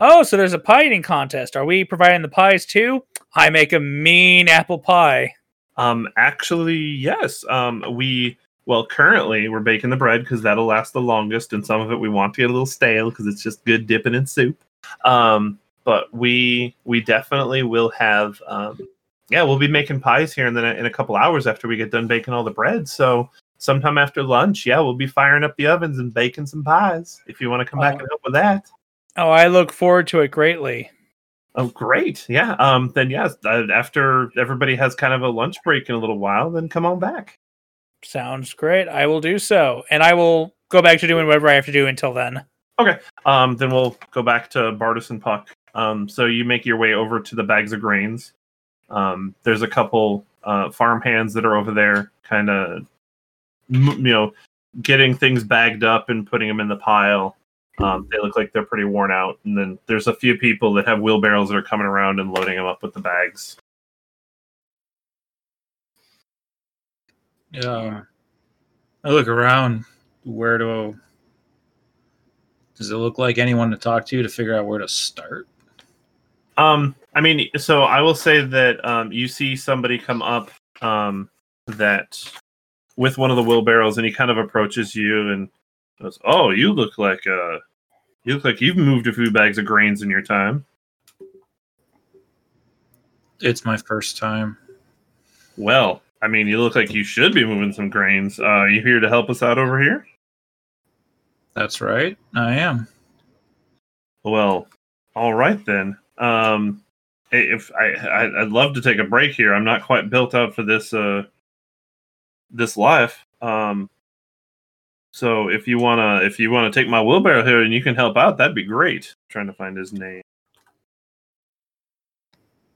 D: "Oh, so there's a pie eating contest. Are we providing the pies too? I make a mean apple pie."
A: Um, actually, yes. Um, we well currently we're baking the bread because that'll last the longest, and some of it we want to get a little stale because it's just good dipping in soup. Um, but we we definitely will have. Um, yeah, we'll be making pies here in the in a couple hours after we get done baking all the bread. So sometime after lunch, yeah, we'll be firing up the ovens and baking some pies. If you want to come back
D: Oh.
A: and help with that.
D: Oh, I look forward to it greatly.
A: Oh, great! Yeah. Um. Then yes. Uh, after everybody has kind of a lunch break in a little while, then come on back.
D: Sounds great. I will do so, and I will go back to doing whatever I have to do until then. Okay.
A: Um, then we'll go back to Bardis and Puck. Um, so you make your way over to the bags of grains. Um, there's a couple uh, farm hands that are over there, kind of, you know, getting things bagged up and putting them in the pile. Um, they look like they're pretty worn out. And then there's a few people that have wheelbarrows that are coming around and loading them up with the bags.
C: Yeah. I look around. Where do does it look like anyone to talk to to figure out where to start?
A: Um, I mean, so I will say that um, you see somebody come up um, that with one of the wheelbarrows, and he kind of approaches you and goes, "Oh, you look like uh, you look like you've moved a few bags of grains in your time."
C: It's my first time.
A: Well, I mean, you look like you should be moving some grains. Uh, are you here to help us out over here?
C: That's right. I am.
A: Well, all right then. Um, if I, I I'd love to take a break here. I'm not quite built out for this uh this life. Um so if you wanna if you wanna take my wheelbarrow here and you can help out, that'd be great. trying to find his name.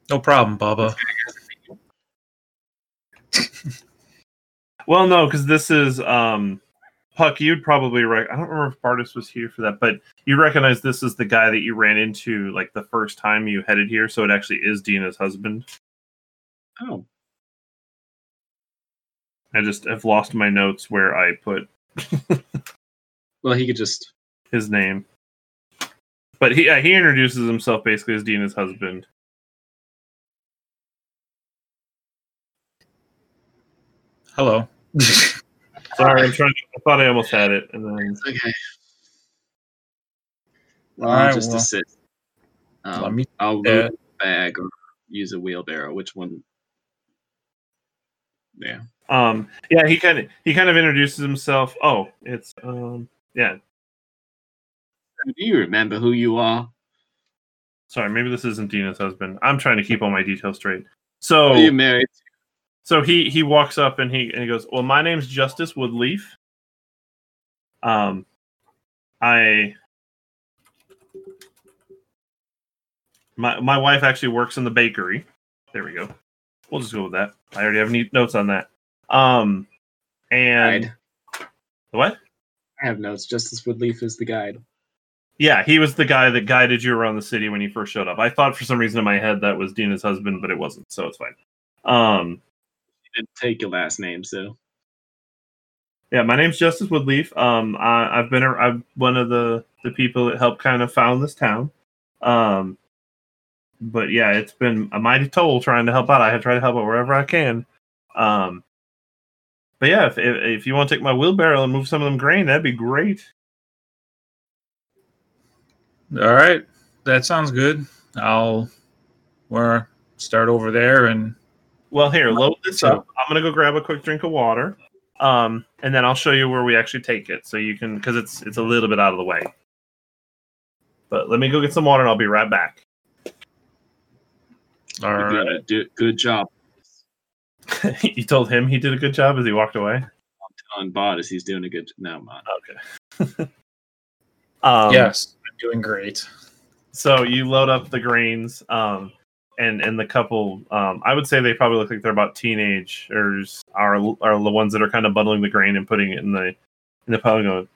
C: No problem, Baba. (laughs)
A: Well, no, because this is um Puck. You'd probably rec- I don't remember if Bardis was here for that, but you recognize this is the guy that you ran into like the first time you headed here. So it actually is Dina's husband.
B: Oh,
A: I just have lost my notes where I put (laughs)
B: well, he could just.
A: his name. But he uh, he introduces himself basically as Dina's husband.
C: Hello. (laughs)
A: Sorry, I'm trying. To, I thought I almost had it, and then
B: Okay. Well,
C: Alright,
B: just
C: well,
B: to sit. Um,
C: let me-
B: I'll move
C: uh,
B: bag or use a wheelbarrow. Which one? Yeah.
A: um yeah he kind of he kind of introduces himself. Oh, it's um yeah.
B: Do you remember who you are?
A: Sorry, maybe this isn't Dina's husband. I'm trying to keep all my details straight. So
B: Are you married?
A: So he he walks up and he and he goes, "Well, my name's Justice Woodleaf. Um, I my my wife actually works in the bakery. There we go. We'll just go with that. I already have neat notes on that. Um, and
B: Guide.
A: what?
B: I have notes. Justice Woodleaf is the guide.
A: Yeah, he was the guy that guided you around the city when you first showed up. I thought for some reason in my head that was Dina's husband, but it wasn't, so it's fine. Um,
B: He didn't take your last name, so
A: Yeah, my name's Justice Woodleaf. Um, I, I've been a, I'm one of the the people that helped kind of found this town. Um, but yeah, it's been a mighty toll trying to help out. I have tried to help out wherever I can. Um, but yeah, if, if if you want to take my wheelbarrow and move some of them grain, that'd be great.
C: All right, that sounds good. I'll we're start over there and
A: Well, here, load this up. I'm gonna go grab a quick drink of water. Um, and then I'll show you where we actually take it, so you can, because it's it's a little bit out of the way. But let me go get some water, and I'll be right back.
C: All
B: you're
C: right.
B: gonna do good job (laughs)
A: you told him he did a good job as he walked away.
B: I'm telling Bardis. He's doing a good. No, man.
A: Okay. (laughs) um,
C: yes, I'm doing great.
A: So you load up the grains, um, and and the couple. Um, I would say they probably look like they're about teenagers. Are are the ones that are kind of bundling the grain and putting it in the in the pile. and Going,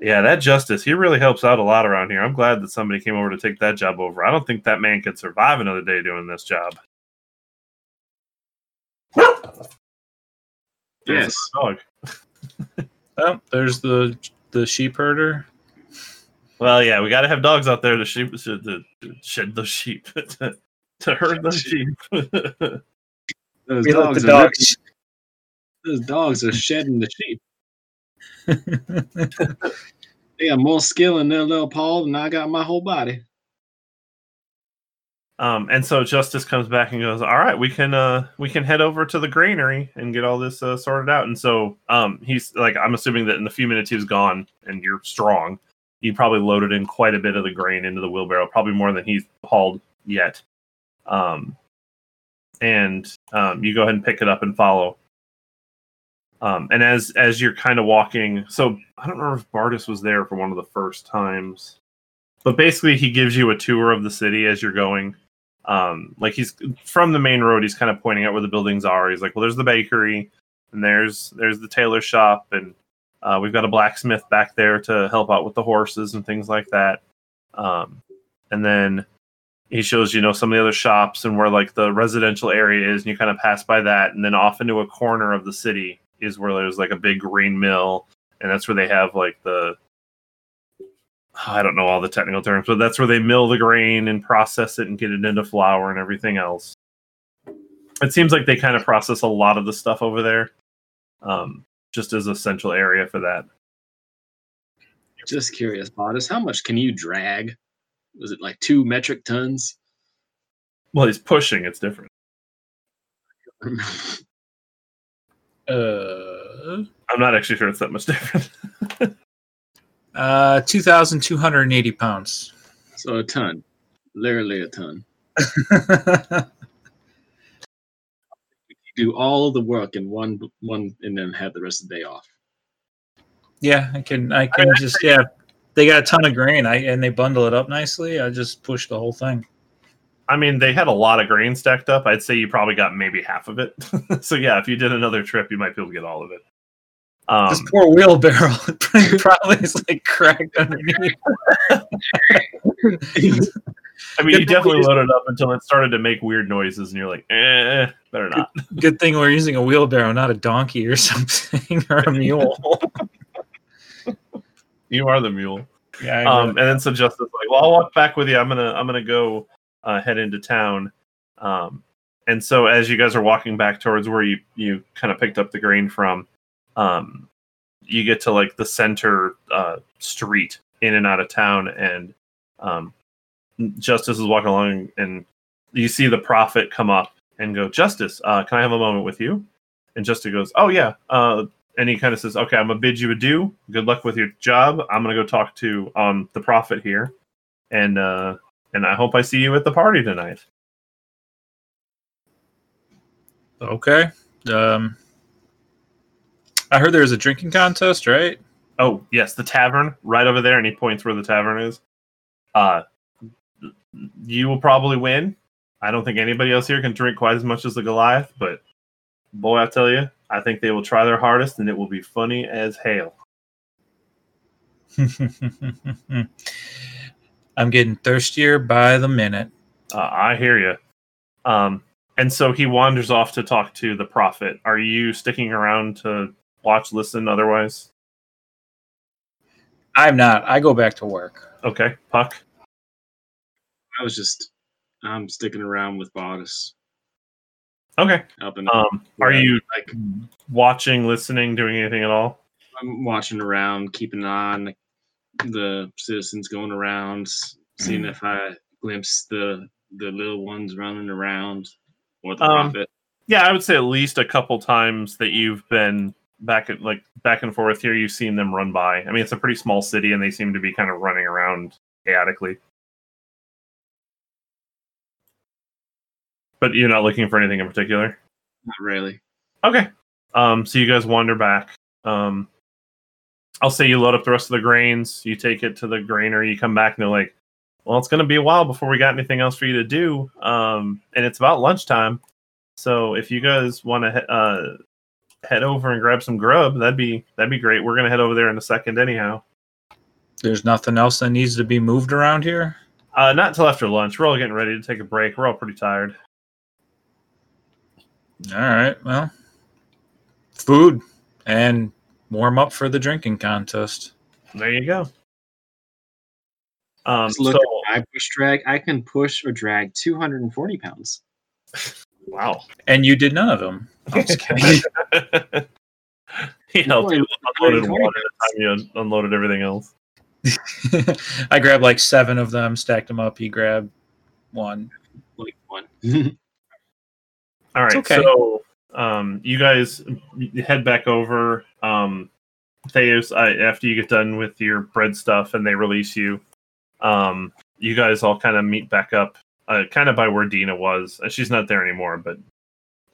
A: yeah, that justice. He really helps out a lot around here. I'm glad that somebody came over to take that job over. I don't think that man could survive another day doing this job.
B: Yes.
A: dog. (laughs)
C: Oh, there's the the sheep herder.
A: Well, yeah, we got to have dogs out there to sheep to, to, to shed those sheep to, (laughs) to herd those sheep. (laughs)
B: Those
C: We let
B: dogs, are
C: dogs.
B: those dogs are shedding the sheep. They got more skill in their little paw than I got my whole body.
A: um, and so Justice comes back and goes, "All right, we can uh, we can head over to the granary and get all this uh, sorted out." And so um, he's like, I'm assuming that in the few minutes he was gone, and you're strong. You probably loaded in quite a bit of the grain into the wheelbarrow, probably more than he's hauled yet. Um, and um, you go ahead and pick it up and follow. Um, and as as you're kind of walking, so I don't remember if Bardis was there for one of the first times, but basically he gives you a tour of the city as you're going. Um, like he's from the main road, he's kind of pointing out where the buildings are. He's like, "Well, there's the bakery, and there's there's the tailor shop, and uh, we've got a blacksmith back there to help out with the horses and things like that." Um, and then he shows you know some of the other shops and where like the residential area is and you kind of pass by that and then off into a corner of the city is where there's like a big grain mill and that's where they have like the i don't know all the technical terms but that's where they mill the grain and process it and get it into flour and everything else it seems like they kind of process a lot of the stuff over there um, just as a central area for that
B: Just curious, Bardis, how much can you drag? Was it like two metric tons?
A: well he's pushing it's different (laughs)
C: Uh,
A: i'm not actually sure it's that much (laughs) different
C: uh, two thousand two hundred and eighty pounds.
B: so a ton, literally a ton. (laughs) do all the work in one one and then have the rest of the day off.
C: yeah, I can. I can just yeah. They got a ton of grain, I and they bundle it up nicely. I just push the whole thing.
A: I mean, they had a lot of grain stacked up. I'd say you probably got maybe half of it. (laughs) so yeah, if you did another trip, you might be able to get all of it. Um,
C: this poor wheelbarrow (laughs) probably is like cracked underneath.
A: I mean,
C: Good
A: you definitely loaded up until it started to make weird noises, and you're like, eh, better not. (laughs)
C: Good thing we're using a wheelbarrow, not a donkey or something or a mule.
A: You are the mule.
C: Yeah, I
A: Um, and then so Justice like, well, I'll walk back with you. I'm gonna I'm gonna go uh, head into town. Um, and so as you guys are walking back towards where you you kind of picked up the grain from, um, you get to like the center uh, street in and out of town, and um, Justice is walking along, and you see the prophet come up and go, Justice, uh, can I have a moment with you? And Justice goes, Oh yeah. Uh, and he kind of says, "Okay, I'm gonna bid you adieu. Good luck with your job. I'm gonna go talk to um the prophet here, and uh and I hope I see you at the party tonight."
C: okay. Um, I heard there was a drinking contest, right?
A: Oh yes, the tavern right over there, and he points where the tavern is. Uh, you will probably win. I don't think anybody else here can drink quite as much as the Goliath, but boy, I tell you, I think they will try their hardest, and it will be funny as hell. (laughs)
C: I'm getting thirstier by the minute.
A: Uh, I hear you. Um, and so he wanders off to talk to the prophet. Are you sticking around to watch, listen, otherwise?
C: I'm not. I go back to work.
A: Okay, Puck.
B: I was just I'm sticking around with Bardis.
A: Okay.
B: Helping
A: Um, are you
B: like
A: watching, listening, doing anything at all?
B: I'm watching around, keeping on the citizens going around, seeing if I glimpse the the little ones running around or the
A: Um,
B: prophet.
A: Yeah, I would say at least a couple times that you've been back at like back and forth here. You've seen them run by. I mean, it's a pretty small city, and they seem to be kind of running around chaotically. But you're not looking for anything in particular.
B: Not really.
A: Okay. Um, so you guys wander back. Um, I'll say you load up the rest of the grains. You take it to the grainer. You come back and they're like, "Well, it's going to be a while before we got anything else for you to do." Um, and it's about lunchtime. So if you guys want to he- uh, head over and grab some grub, that'd be that'd be great. We're gonna head over there in a second, anyhow.
C: There's nothing else that needs to be moved around here.
A: Uh, not until after lunch. We're all getting ready to take a break. We're all pretty tired.
C: All right. Well, food and warm up for the drinking contest.
A: There you go. Um,
B: Just look
A: so,
B: at my push drag. I can push or drag 240 pounds.
A: wow.
C: And you did none of them. I'm just (laughs) kidding.
A: he helped you unloaded
B: 120
A: one at a time you unloaded everything else. (laughs)
C: I grabbed like seven of them, stacked them up. He grabbed one.
B: Like one. (laughs)
A: All right,
C: okay.
A: so um, you guys head back over. Um, Theus, I, after you get done with your bread stuff and they release you, um, you guys all kind of meet back up, uh, kind of by where Dina was. Uh, She's not there anymore, but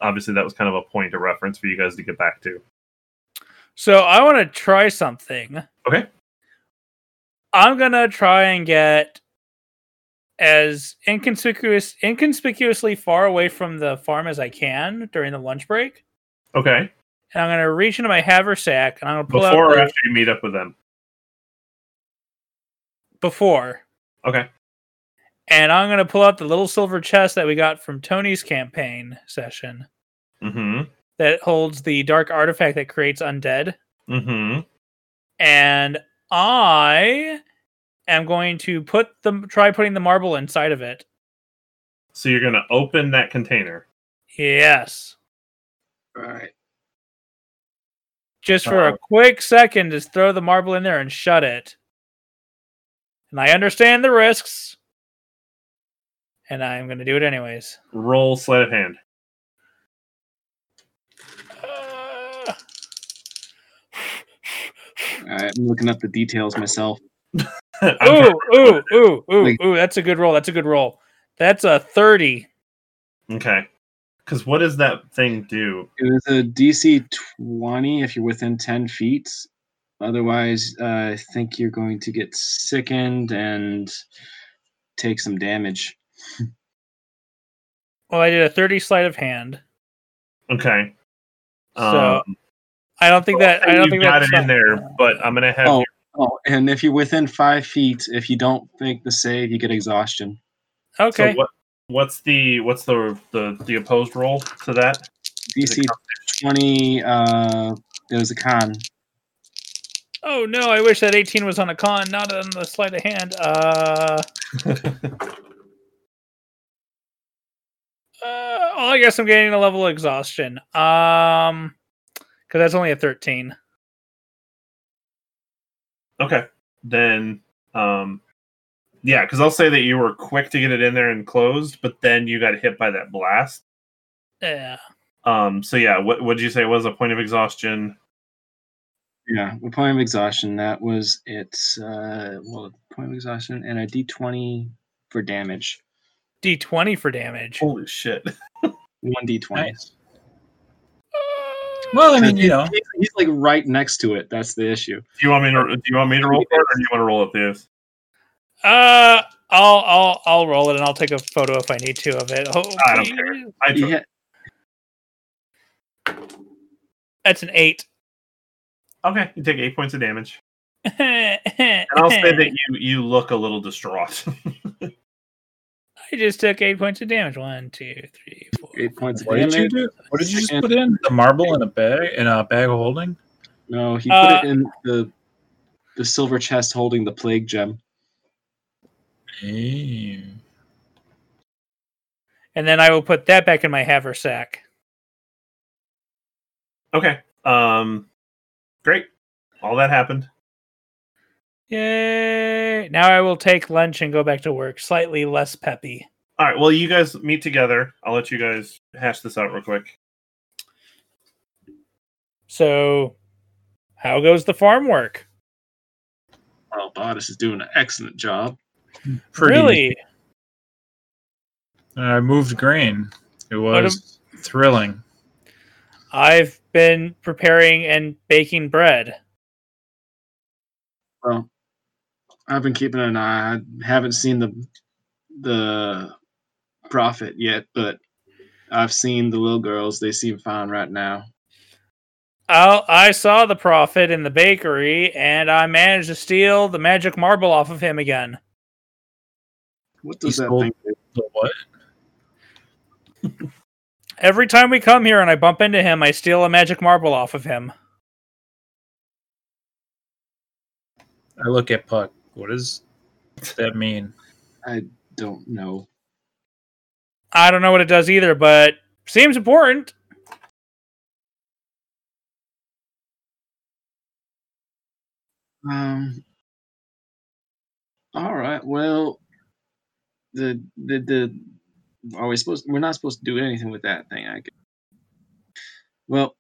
A: obviously that was kind of a point of reference for you guys to get back to.
D: So I want to try something.
A: Okay.
D: I'm gonna try and get as inconspicuous, inconspicuously far away from the farm as I can during the lunch break,
A: Okay.
D: And I'm gonna reach into my haversack and I'm gonna pull
A: Before
D: out Before
A: or
D: the-
A: after you meet up with them.
D: before,
A: Okay.
D: and I'm gonna pull out the little silver chest that we got from Tony's campaign session
A: Mm-hmm.
D: that holds the dark artifact that creates undead.
A: Mm-hmm.
D: and I am going to put the try putting the marble inside of it.
A: So you're gonna open that container.
D: Yes,
B: All right.
D: Just for
A: Uh-oh.
D: a quick second, just throw the marble in there and shut it. And I understand the risks, and I'm going to do it anyways.
A: Roll sleight of hand.
D: Uh, (laughs)
B: All right. I'm looking up the details myself. (laughs)
D: Ooh, ooh, (laughs) ooh, ooh,
B: Like-
D: ooh! That's a good roll. That's a good roll. That's a 30.
A: Okay. Because what does that thing do?
B: It was a DC 20 if you're within 10 feet. Otherwise, uh, I think you're going to get sickened and take some damage.
D: Well, I did a 30 sleight of hand.
A: Okay.
D: So,
A: Um,
D: I don't think that. I don't
A: you
D: think
A: got
D: that's
A: it in there, but I'm gonna have
B: Oh.
A: you.
B: Oh, and if you're within five feet, if you don't make the save, you get exhaustion.
D: Okay.
A: So what? What's the what's the the the opposed roll to that?
B: DC 20, uh, it was a con.
D: oh no! I wish that 18 was on a con, not on the sleight of hand. Uh, (laughs) uh well, I guess I'm getting a level of exhaustion. Um, because that's only a 13.
A: okay, then um, yeah, because I'll say that you were quick to get it in there and closed, but then you got hit by that blast.
D: Yeah.
A: Um, so yeah, what would you say was a point of exhaustion?
B: Yeah, a point of exhaustion. That was its uh, well, point of exhaustion and a D20 for damage.
D: D20 for damage.
A: Holy shit! (laughs)
B: One D20.
C: Nice. Well, I mean, you know,
B: he's, he's like right next to it. That's the issue.
A: Do you want me to do you want me to roll for it, or do you want to roll it, Theus?
D: Uh, I'll I'll I'll roll it and I'll take a photo if I need to of it. Oh,
A: I don't care. I tr-
B: Yeah,
D: That's an eight.
A: Okay, you take eight points of damage,
D: and (laughs)
A: and I'll say that you you look a little distraught. (laughs)
D: I just took eight points of damage. One, two, three, four.
B: eight points of
C: what did you
B: damage.
C: do? What did you just put in? The marble in a bag in a bag of holding?
B: No, he
D: Uh,
B: put it in the the silver chest holding the plague gem.
C: Hey.
D: And then I will put that back in my haversack.
A: okay, um, great. All that happened.
D: Yay! Now I will take lunch and go back to work, slightly less peppy.
A: All right. Well, you guys meet together. I'll let you guys hash this out real quick.
D: So, how goes the farm work?
B: Well, Bardis is doing an excellent job.
C: Pretty.
D: Really?
C: I moved grain. It
D: What
C: was thrilling.
D: I've been preparing and baking bread.
B: Well, I've been keeping an eye. I haven't seen the the prophet yet, but I've seen the little girls. They seem fine right now.
D: Oh, I saw the prophet in the bakery, and I managed to steal the magic marble off of him again.
B: What does
C: He
B: that
C: stole-
B: thing do?
C: What? (laughs)
D: Every time we come here and I bump into him, I steal a magic marble off of him.
C: I look at Puck. What does that mean?
B: I don't know.
D: I don't know what it does either, but seems important.
B: Um. All right. Well, the the the are we supposed? We're not supposed to do anything with that thing. I guess. Well,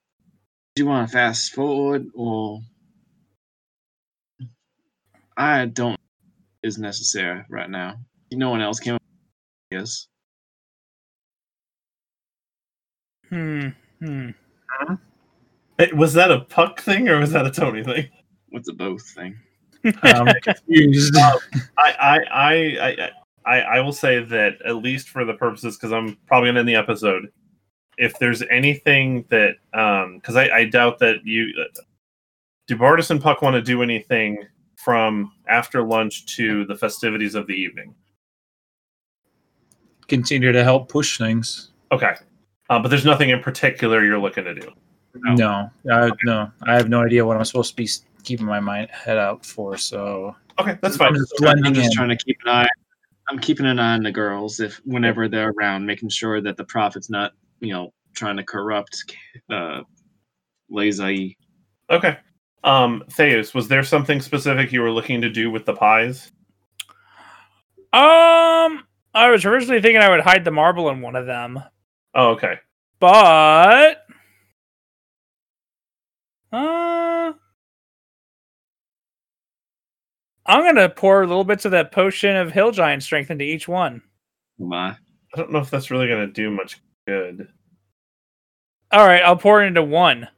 B: do you want to fast forward or? I don't is necessary right now. No one else came. up Yes.
D: Hmm. Hmm.
A: Hey, was that a puck thing or was that a Tony thing?
B: What's a both thing? (laughs)
C: I'm (laughs) confused.
A: I I I I I, I will say that at least for the purposes, because I'm probably gonna end the episode. If there's anything that, um, because I, I doubt that you, uh, do Bardis and Puck want to do anything from after lunch to the festivities of the evening?
C: Continue to help push things.
A: Okay, uh, but there's nothing in particular you're looking to do.
C: No, I, no, I have no idea what I'm supposed to be keeping my mind head out for. So
A: Okay, that's fine.
C: I'm just
B: I'm just trying to keep an eye. I'm keeping an eye on the girls if whenever they're around, making sure that the prophet's not, you know, trying to corrupt uh, Lazai.
A: Okay. Um, Theus, was there something specific you were looking to do with the pies?
D: Um, I was originally thinking I would hide the marble in one of them,
A: Oh, okay.
D: but uh, I'm gonna pour a little bits of that potion of hill giant strength into each one.
B: My.
A: I don't know if that's really going to do much good.
D: All right, I'll pour it into one.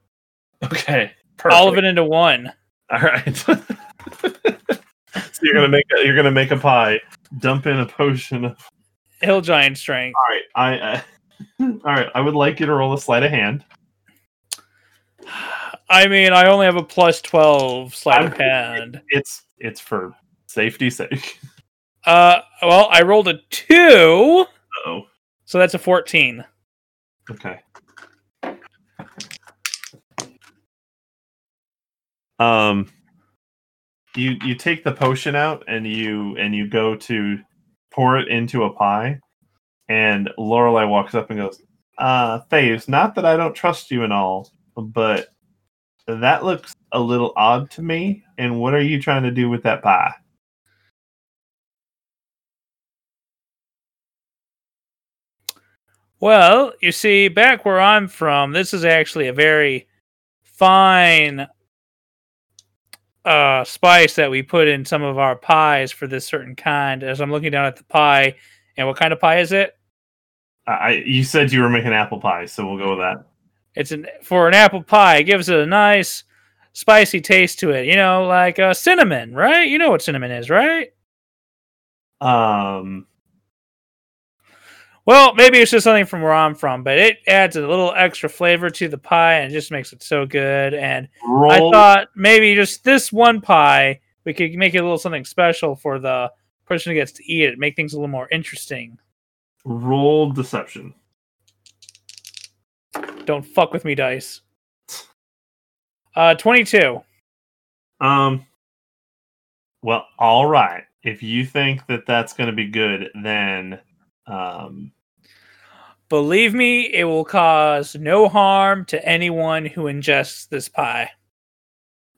A: Okay. Perfect.
D: All of it into one.
A: All right. (laughs) so you're gonna make a, you're gonna make a pie, dump in a potion of.
D: Hill giant strength.
A: All right, I. Uh, (laughs) all right, I would like you to roll a sleight of hand.
D: I mean, I only have a plus twelve sleight of
A: I'm-
D: hand.
A: It's it's for safety's sake. (laughs)
D: Uh, well, I rolled a two,
A: Oh,
D: so that's a fourteen.
A: okay. Um, you you take the potion out and you and you go to pour it into a pie, and Lorelai walks up and goes, "Uh, Thaves, not that I don't trust you and all, but that looks a little odd to me. And what are you trying to do with that pie?"
D: Well, you see, back where I'm from, this is actually a very fine uh, spice that we put in some of our pies for this certain kind. As I'm looking down at the pie, and what kind of pie is it?
A: I, you said you were making apple pie, so we'll go with that.
D: It's an for an apple pie. It gives it a nice spicy taste to it. You know, like uh, cinnamon, right? You know what cinnamon is, right?
A: Um,
D: Well, maybe it's just something from where I'm from, but it adds a little extra flavor to the pie and just makes it so good. And
A: roll.
D: I thought maybe just this one pie, we could make it a little something special for the person who gets to eat it, make things a little more interesting.
A: roll deception.
D: Don't fuck with me, dice. Uh, 22.
A: Um. Well, all right. If you think that that's going to be good, then um,
D: Believe me, it will cause no harm to anyone who ingests this pie.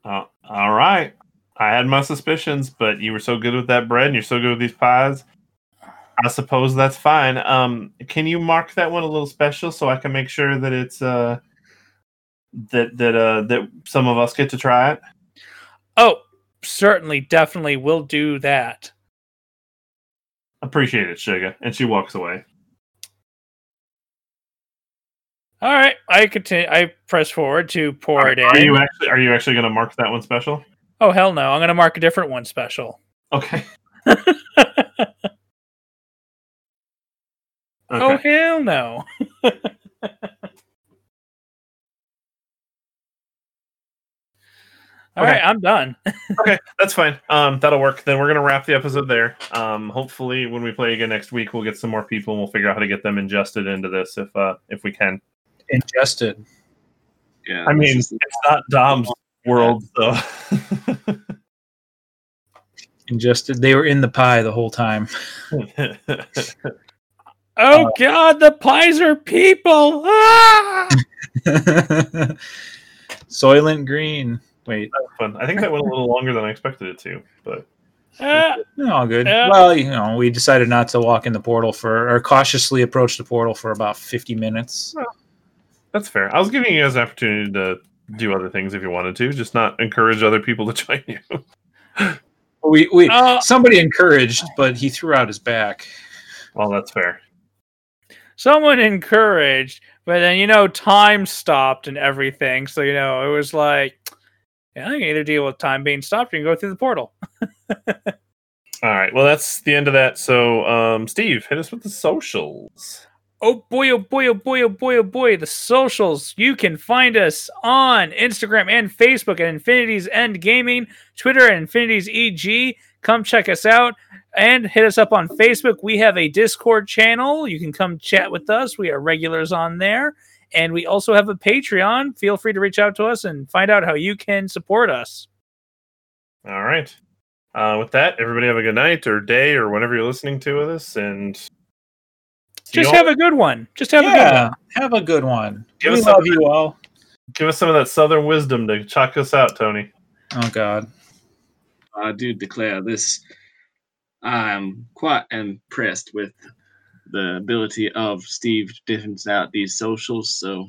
A: uh, all right. I had my suspicions, but you were so good with that bread, and you're so good with these pies. I suppose that's fine. Um, can you mark that one a little special so I can make sure that it's uh that that uh that some of us get to try it?
D: Oh, certainly, definitely we'll do that.
A: Appreciate it, Sugar. And she walks away.
D: All right, I continue. I press forward to pour
A: Are,
D: it in.
A: are you actually are you actually going to mark that one special?
D: oh hell no! I'm gonna mark a different one special. (laughs)
A: Okay. (laughs)
D: Oh hell no! (laughs) All
A: Okay.
D: right, I'm done. (laughs)
A: okay, that's fine. Um, that'll work. Then we're gonna wrap the episode there. Um, hopefully, when we play again next week, we'll get some more people and we'll figure out how to get them ingested into this if uh if we can.
C: Ingested.
B: Yeah.
A: I mean, it's not Dom's world, so (laughs)
C: Ingested. They were in the pie the whole time. (laughs)
D: Oh
A: Uh,
D: god, the pies are people! Ah!
C: Soylent Green. Wait,
A: fun. I think that went a little longer than I expected it to, but
C: no, all good.
D: Yeah.
C: Well, you know, we decided not to walk in the portal for, or cautiously approach the portal for about 50 minutes.
A: that's fair. I was giving you guys an opportunity to do other things if you wanted to, just not encourage other people to (laughs) join you.
C: We, we,
D: Uh,
C: somebody encouraged, but he threw out his back.
A: well, that's fair.
D: someone encouraged, but then you know time stopped and everything. So you know it was like, yeah, I can either deal with time being stopped or you can go through the portal. (laughs)
A: All right. Well, that's the end of that. So, um, Steve, hit us with the socials.
D: Oh boy, oh boy, oh boy, oh boy, oh boy. The socials. You can find us on Instagram and Facebook at Infinity's End Gaming, Twitter at Infinity's EG. Come check us out and hit us up on Facebook. We have a Discord channel. You can come chat with us. We are regulars on there. And we also have a Patreon. Feel free to reach out to us and find out how you can support us.
A: All right. Uh, with that, everybody have a good night or day or whenever you're listening to this, and
D: Just
A: you all-
D: have a good one. Just have a good
C: yeah,
D: one.
C: have a good one.
A: Give
C: we
A: us
C: love
A: of
C: you all.
A: give us some of that southern wisdom to chalk us out, Tony.
C: Oh God.
B: I do declare this. I'm quite impressed with the ability of Steve to different out these socials, so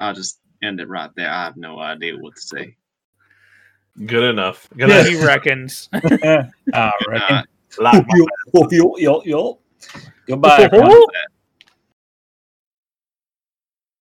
B: I'll just end it right there. I have no idea what to say.
A: Good enough. Good
C: Yeah.
A: enough.
D: He reckons. (laughs)
C: All right.
A: Lot-
C: Yo, yo, yo, yo. Goodbye. (laughs) everyone.